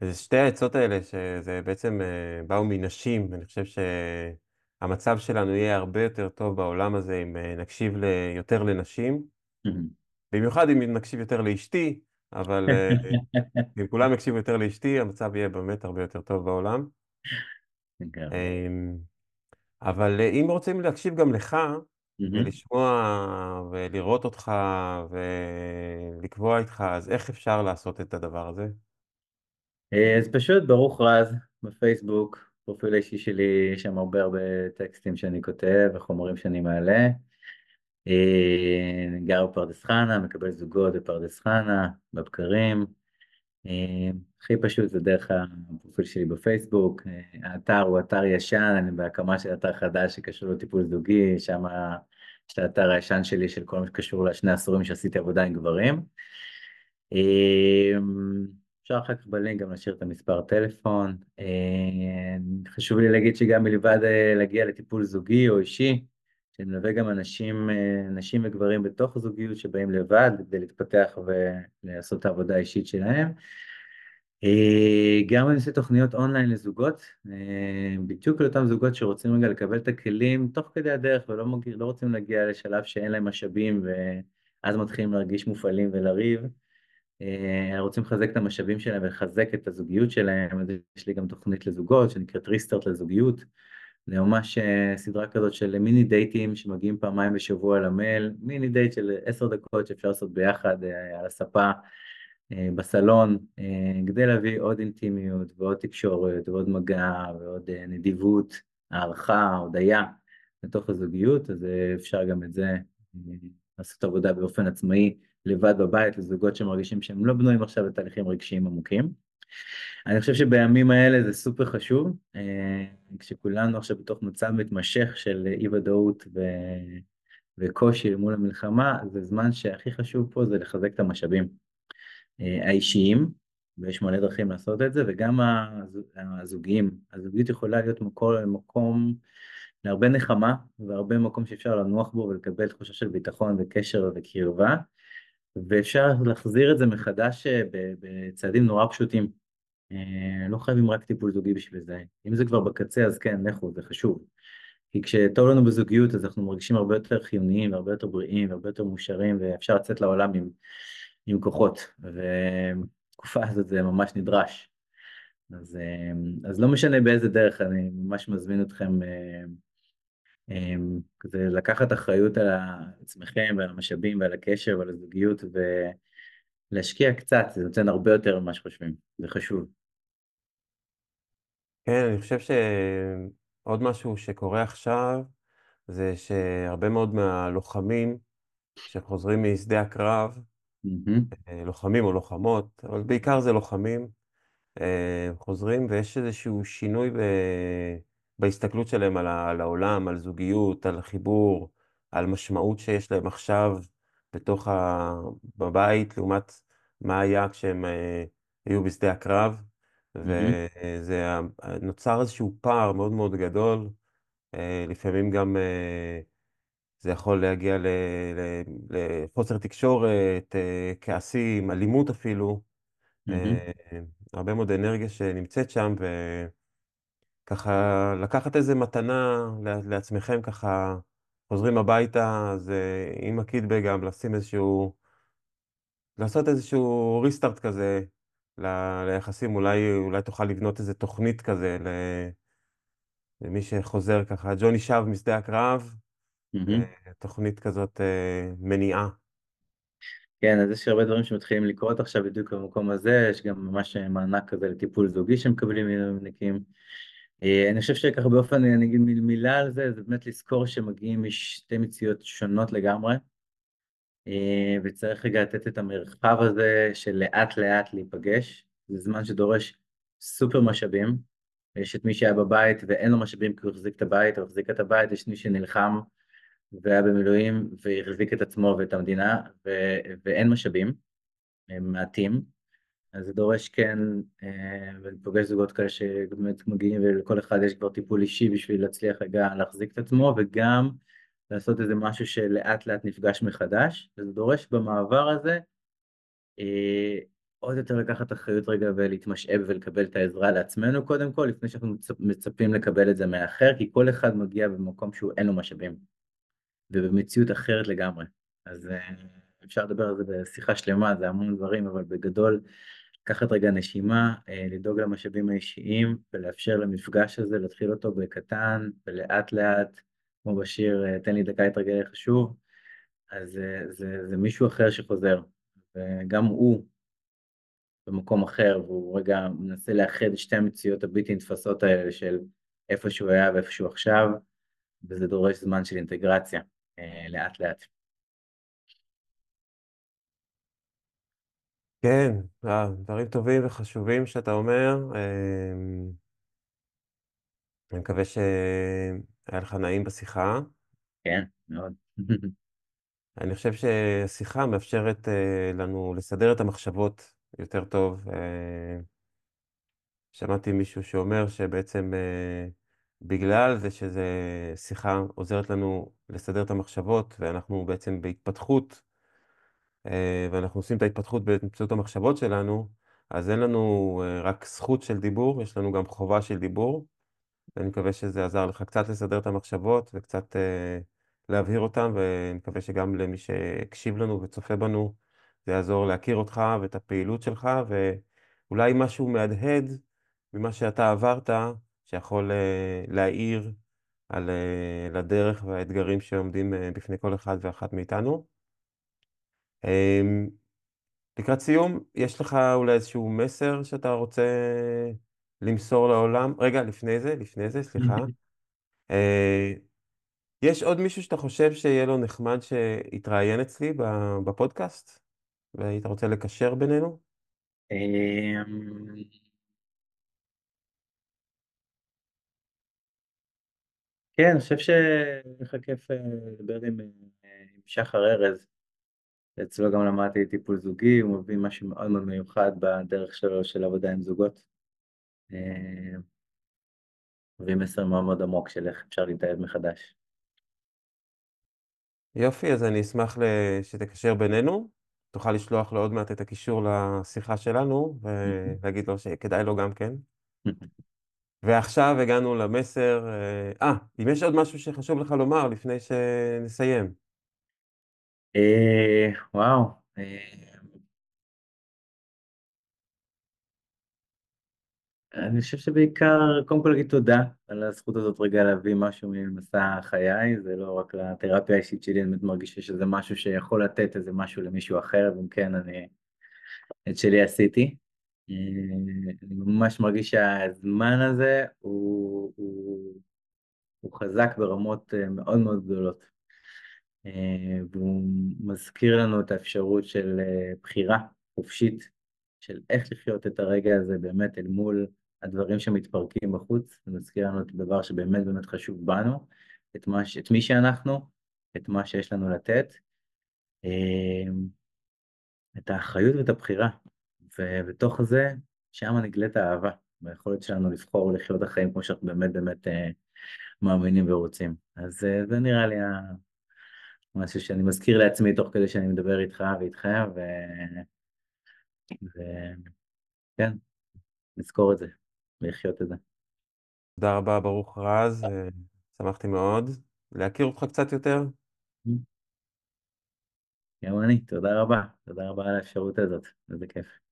אז שתי העצות האלה, שזה בעצם אה, באו מנשים, אני חושב שהמצב שלנו יהיה הרבה יותר טוב בעולם הזה אם אה, נקשיב יותר לנשים, במיוחד אם נקשיב יותר לאשתי, אבל אה, אם כולם יקשיבו יותר לאשתי, המצב יהיה באמת הרבה יותר טוב בעולם. אבל אה, אם רוצים להקשיב גם לך, ולשמוע ולראות אותך ולקבוע איתך, אז איך אפשר לעשות את הדבר הזה? אה, אז פשוט ברוך רז בפייסבוק, פרופיל האישי שלי, יש שם הרבה הרבה טקסטים שאני כותב וחומרים שאני מעלה. אני גר בפרדס חנה, מקבל זוגות בפרדס חנה, בבקרים. הכי פשוט זה דרך הפרופיל שלי בפייסבוק. האתר הוא אתר ישן, אני בהקמה של אתר חדש שקשור לטיפול זוגי, שם יש את האתר הישן שלי של כל מה שקשור לשני עשורים שעשיתי עבודה עם גברים. אפשר אחר כך בלינק גם להשאיר את המספר טלפון. חשוב לי להגיד שגם מלבד להגיע לטיפול זוגי או אישי, שאני מלווה גם אנשים, נשים וגברים בתוך הזוגיות שבאים לבד כדי להתפתח ולעשות את העבודה האישית שלהם. גם אני עושה תוכניות אונליין לזוגות, בדיוק לאותם זוגות שרוצים רגע לקבל את הכלים תוך כדי הדרך ולא מגיע, לא רוצים להגיע לשלב שאין להם משאבים ואז מתחילים להרגיש מופעלים ולריב. רוצים לחזק את המשאבים שלהם ולחזק את הזוגיות שלהם, אז יש לי גם תוכנית לזוגות שנקראת ריסטארט לזוגיות. זה ממש סדרה כזאת של מיני דייטים שמגיעים פעמיים בשבוע למייל, מיני דייט של עשר דקות שאפשר לעשות ביחד על הספה בסלון, כדי להביא עוד אינטימיות ועוד תקשורת ועוד מגע ועוד נדיבות, הערכה, הודיה לתוך הזוגיות, אז אפשר גם את זה לעשות עבודה באופן עצמאי לבד בבית לזוגות שמרגישים שהם לא בנויים עכשיו לתהליכים רגשיים עמוקים. אני חושב שבימים האלה זה סופר חשוב, כשכולנו עכשיו בתוך מצב מתמשך של אי ודאות ו... וקושי מול המלחמה, זה זמן שהכי חשוב פה זה לחזק את המשאבים האישיים, ויש מלא דרכים לעשות את זה, וגם הזוגיים. הזוגיות יכולה להיות מקור, מקום להרבה נחמה, והרבה מקום שאפשר לנוח בו ולקבל תחושה של ביטחון וקשר וקרבה, ואפשר להחזיר את זה מחדש בצעדים נורא פשוטים. לא חייבים רק טיפול זוגי בשביל זה. אם זה כבר בקצה, אז כן, לכו, זה חשוב. כי כשטוב לנו בזוגיות, אז אנחנו מרגישים הרבה יותר חיוניים, והרבה יותר בריאים, והרבה יותר מאושרים, ואפשר לצאת לעולם עם, עם כוחות, ובתקופה הזאת זה ממש נדרש. אז, אז לא משנה באיזה דרך, אני ממש מזמין אתכם כזה לקחת אחריות על עצמכם ועל המשאבים ועל הקשר ועל הזוגיות ולהשקיע קצת, זה נותן הרבה יותר ממה שחושבים, זה חשוב. כן, אני חושב שעוד משהו שקורה עכשיו זה שהרבה מאוד מהלוחמים שחוזרים משדה הקרב, mm-hmm. לוחמים או לוחמות, אבל בעיקר זה לוחמים, חוזרים ויש איזשהו שינוי ב... בהסתכלות שלהם על, על העולם, על זוגיות, על חיבור, על משמעות שיש להם עכשיו בתוך ה... בבית, לעומת מה היה כשהם אה, היו בשדה הקרב. וזה נוצר איזשהו פער מאוד מאוד גדול, אה, לפעמים גם אה, זה יכול להגיע לחוסר תקשורת, כעסים, אלימות אפילו. הרבה מאוד אנרגיה שנמצאת שם, ו... ככה לקחת איזה מתנה לעצמכם, ככה חוזרים הביתה, אז עם הקידבג גם לשים איזשהו, לעשות איזשהו ריסטארט כזה ל- ליחסים, אולי, אולי תוכל לבנות איזה תוכנית כזה למי שחוזר ככה, ג'וני שב משדה הקרב, mm-hmm. תוכנית כזאת אה, מניעה. כן, אז יש הרבה דברים שמתחילים לקרות עכשיו בדיוק במקום הזה, יש גם ממש מענק כזה לטיפול זוגי שמקבלים מילואימניקים. אה, אני חושב שככה באופן, אני אגיד מילה על זה, זה באמת לזכור שמגיעים משתי מציאות שונות לגמרי, אה, וצריך רגע לתת את המרחב הזה של לאט לאט להיפגש, זה זמן שדורש סופר משאבים, יש את מי שהיה בבית ואין לו משאבים כי הוא החזיק את הבית או החזיק את הבית, יש מי שנלחם והיה במילואים והחזיק את עצמו ואת המדינה ו- ואין משאבים, הם מעטים, אז זה דורש כן, אה, ואני פוגש זוגות כאלה שבאמת מגיעים ולכל אחד יש כבר טיפול אישי בשביל להצליח רגע להחזיק את עצמו וגם לעשות איזה משהו שלאט לאט נפגש מחדש, וזה דורש במעבר הזה אה, עוד יותר לקחת אחריות רגע ולהתמשאב ולקבל את העזרה לעצמנו קודם כל, לפני שאנחנו מצפים לקבל את זה מאחר, כי כל אחד מגיע במקום שהוא אין לו משאבים, ובמציאות אחרת לגמרי. אז אה, אפשר לדבר על זה בשיחה שלמה, זה המון דברים, אבל בגדול לקחת רגע נשימה, אה, לדאוג למשאבים האישיים ולאפשר למפגש הזה להתחיל אותו בקטן ולאט לאט, כמו בשיר אה, תן לי דקה להתרגל איך שוב, אז זה, אה, זה, זה מישהו אחר שחוזר, וגם הוא במקום אחר, והוא רגע מנסה לאחד את שתי המציאות הבלתי נתפסות האלה של איפה שהוא היה ואיפה שהוא עכשיו, וזה דורש זמן של אינטגרציה, אה, לאט לאט. כן, דברים טובים וחשובים שאתה אומר. אני מקווה שהיה לך נעים בשיחה. כן, מאוד. אני חושב ששיחה מאפשרת אה, לנו לסדר את המחשבות יותר טוב. אה, שמעתי מישהו שאומר שבעצם בגלל זה שזה שיחה עוזרת לנו לסדר את המחשבות, ואנחנו בעצם בהתפתחות, אה, ואנחנו עושים את ההתפתחות באמצעות המחשבות שלנו, אז אין לנו אה, רק זכות של דיבור, יש לנו גם חובה של דיבור, ואני מקווה שזה עזר לך קצת לסדר את המחשבות וקצת אה, להבהיר אותן, ואני מקווה שגם למי שהקשיב לנו וצופה בנו, זה יעזור להכיר אותך ואת הפעילות שלך, ואולי משהו מהדהד ממה שאתה עברת, שיכול להעיר על הדרך והאתגרים שעומדים בפני כל אחד ואחת מאיתנו. אמ, לקראת סיום, יש לך אולי איזשהו מסר שאתה רוצה למסור לעולם? רגע, לפני זה, לפני זה, סליחה. אה, יש עוד מישהו שאתה חושב שיהיה לו נחמד שיתראיין אצלי בפודקאסט? והיית רוצה לקשר בינינו? אמ, כן, אני חושב שיהיה כיף אה, לדבר עם, אה, עם שחר ארז. אצלו גם למדתי טיפול זוגי, הוא מביא משהו מאוד מאוד מיוחד בדרך שלו של עבודה עם זוגות. אה, מביא מסר מאוד מאוד עמוק של איך אפשר להתאהב מחדש. יופי, אז אני אשמח שתקשר בינינו. תוכל לשלוח לו עוד מעט את הקישור לשיחה שלנו, ולהגיד לו שכדאי לו גם כן. ועכשיו הגענו למסר, אה, אה, אם יש עוד משהו שחשוב לך לומר לפני שנסיים. אה, וואו. אני חושב שבעיקר, קודם כל להגיד תודה על הזכות הזאת רגע להביא משהו ממסע חיי, זה לא רק לתרפיה האישית שלי, אני באמת מרגיש שזה משהו שיכול לתת איזה משהו למישהו אחר, ואם כן, אני את שלי עשיתי. אה, אני ממש מרגיש שהזמן הזה הוא, הוא, הוא חזק ברמות אה, מאוד מאוד גדולות. אה, והוא מזכיר לנו את האפשרות של בחירה חופשית, של איך לחיות את הרגע הזה באמת אל מול הדברים שמתפרקים בחוץ, זה מזכיר לנו את הדבר שבאמת באמת חשוב בנו, את, מה, את מי שאנחנו, את מה שיש לנו לתת, את האחריות ואת הבחירה. ובתוך זה, שם נגלית האהבה, ביכולת שלנו לבחור לחיות החיים כמו שאנחנו באמת באמת אה, מאמינים ורוצים. אז אה, זה נראה לי משהו שאני מזכיר לעצמי תוך כדי שאני מדבר איתך ואיתכם, ו... וכן, נזכור את זה, ולחיות את זה. תודה רבה, ברוך רז, אה, שמחתי מאוד להכיר אותך קצת יותר. גם אני, תודה רבה, תודה רבה על האפשרות הזאת, איזה כיף.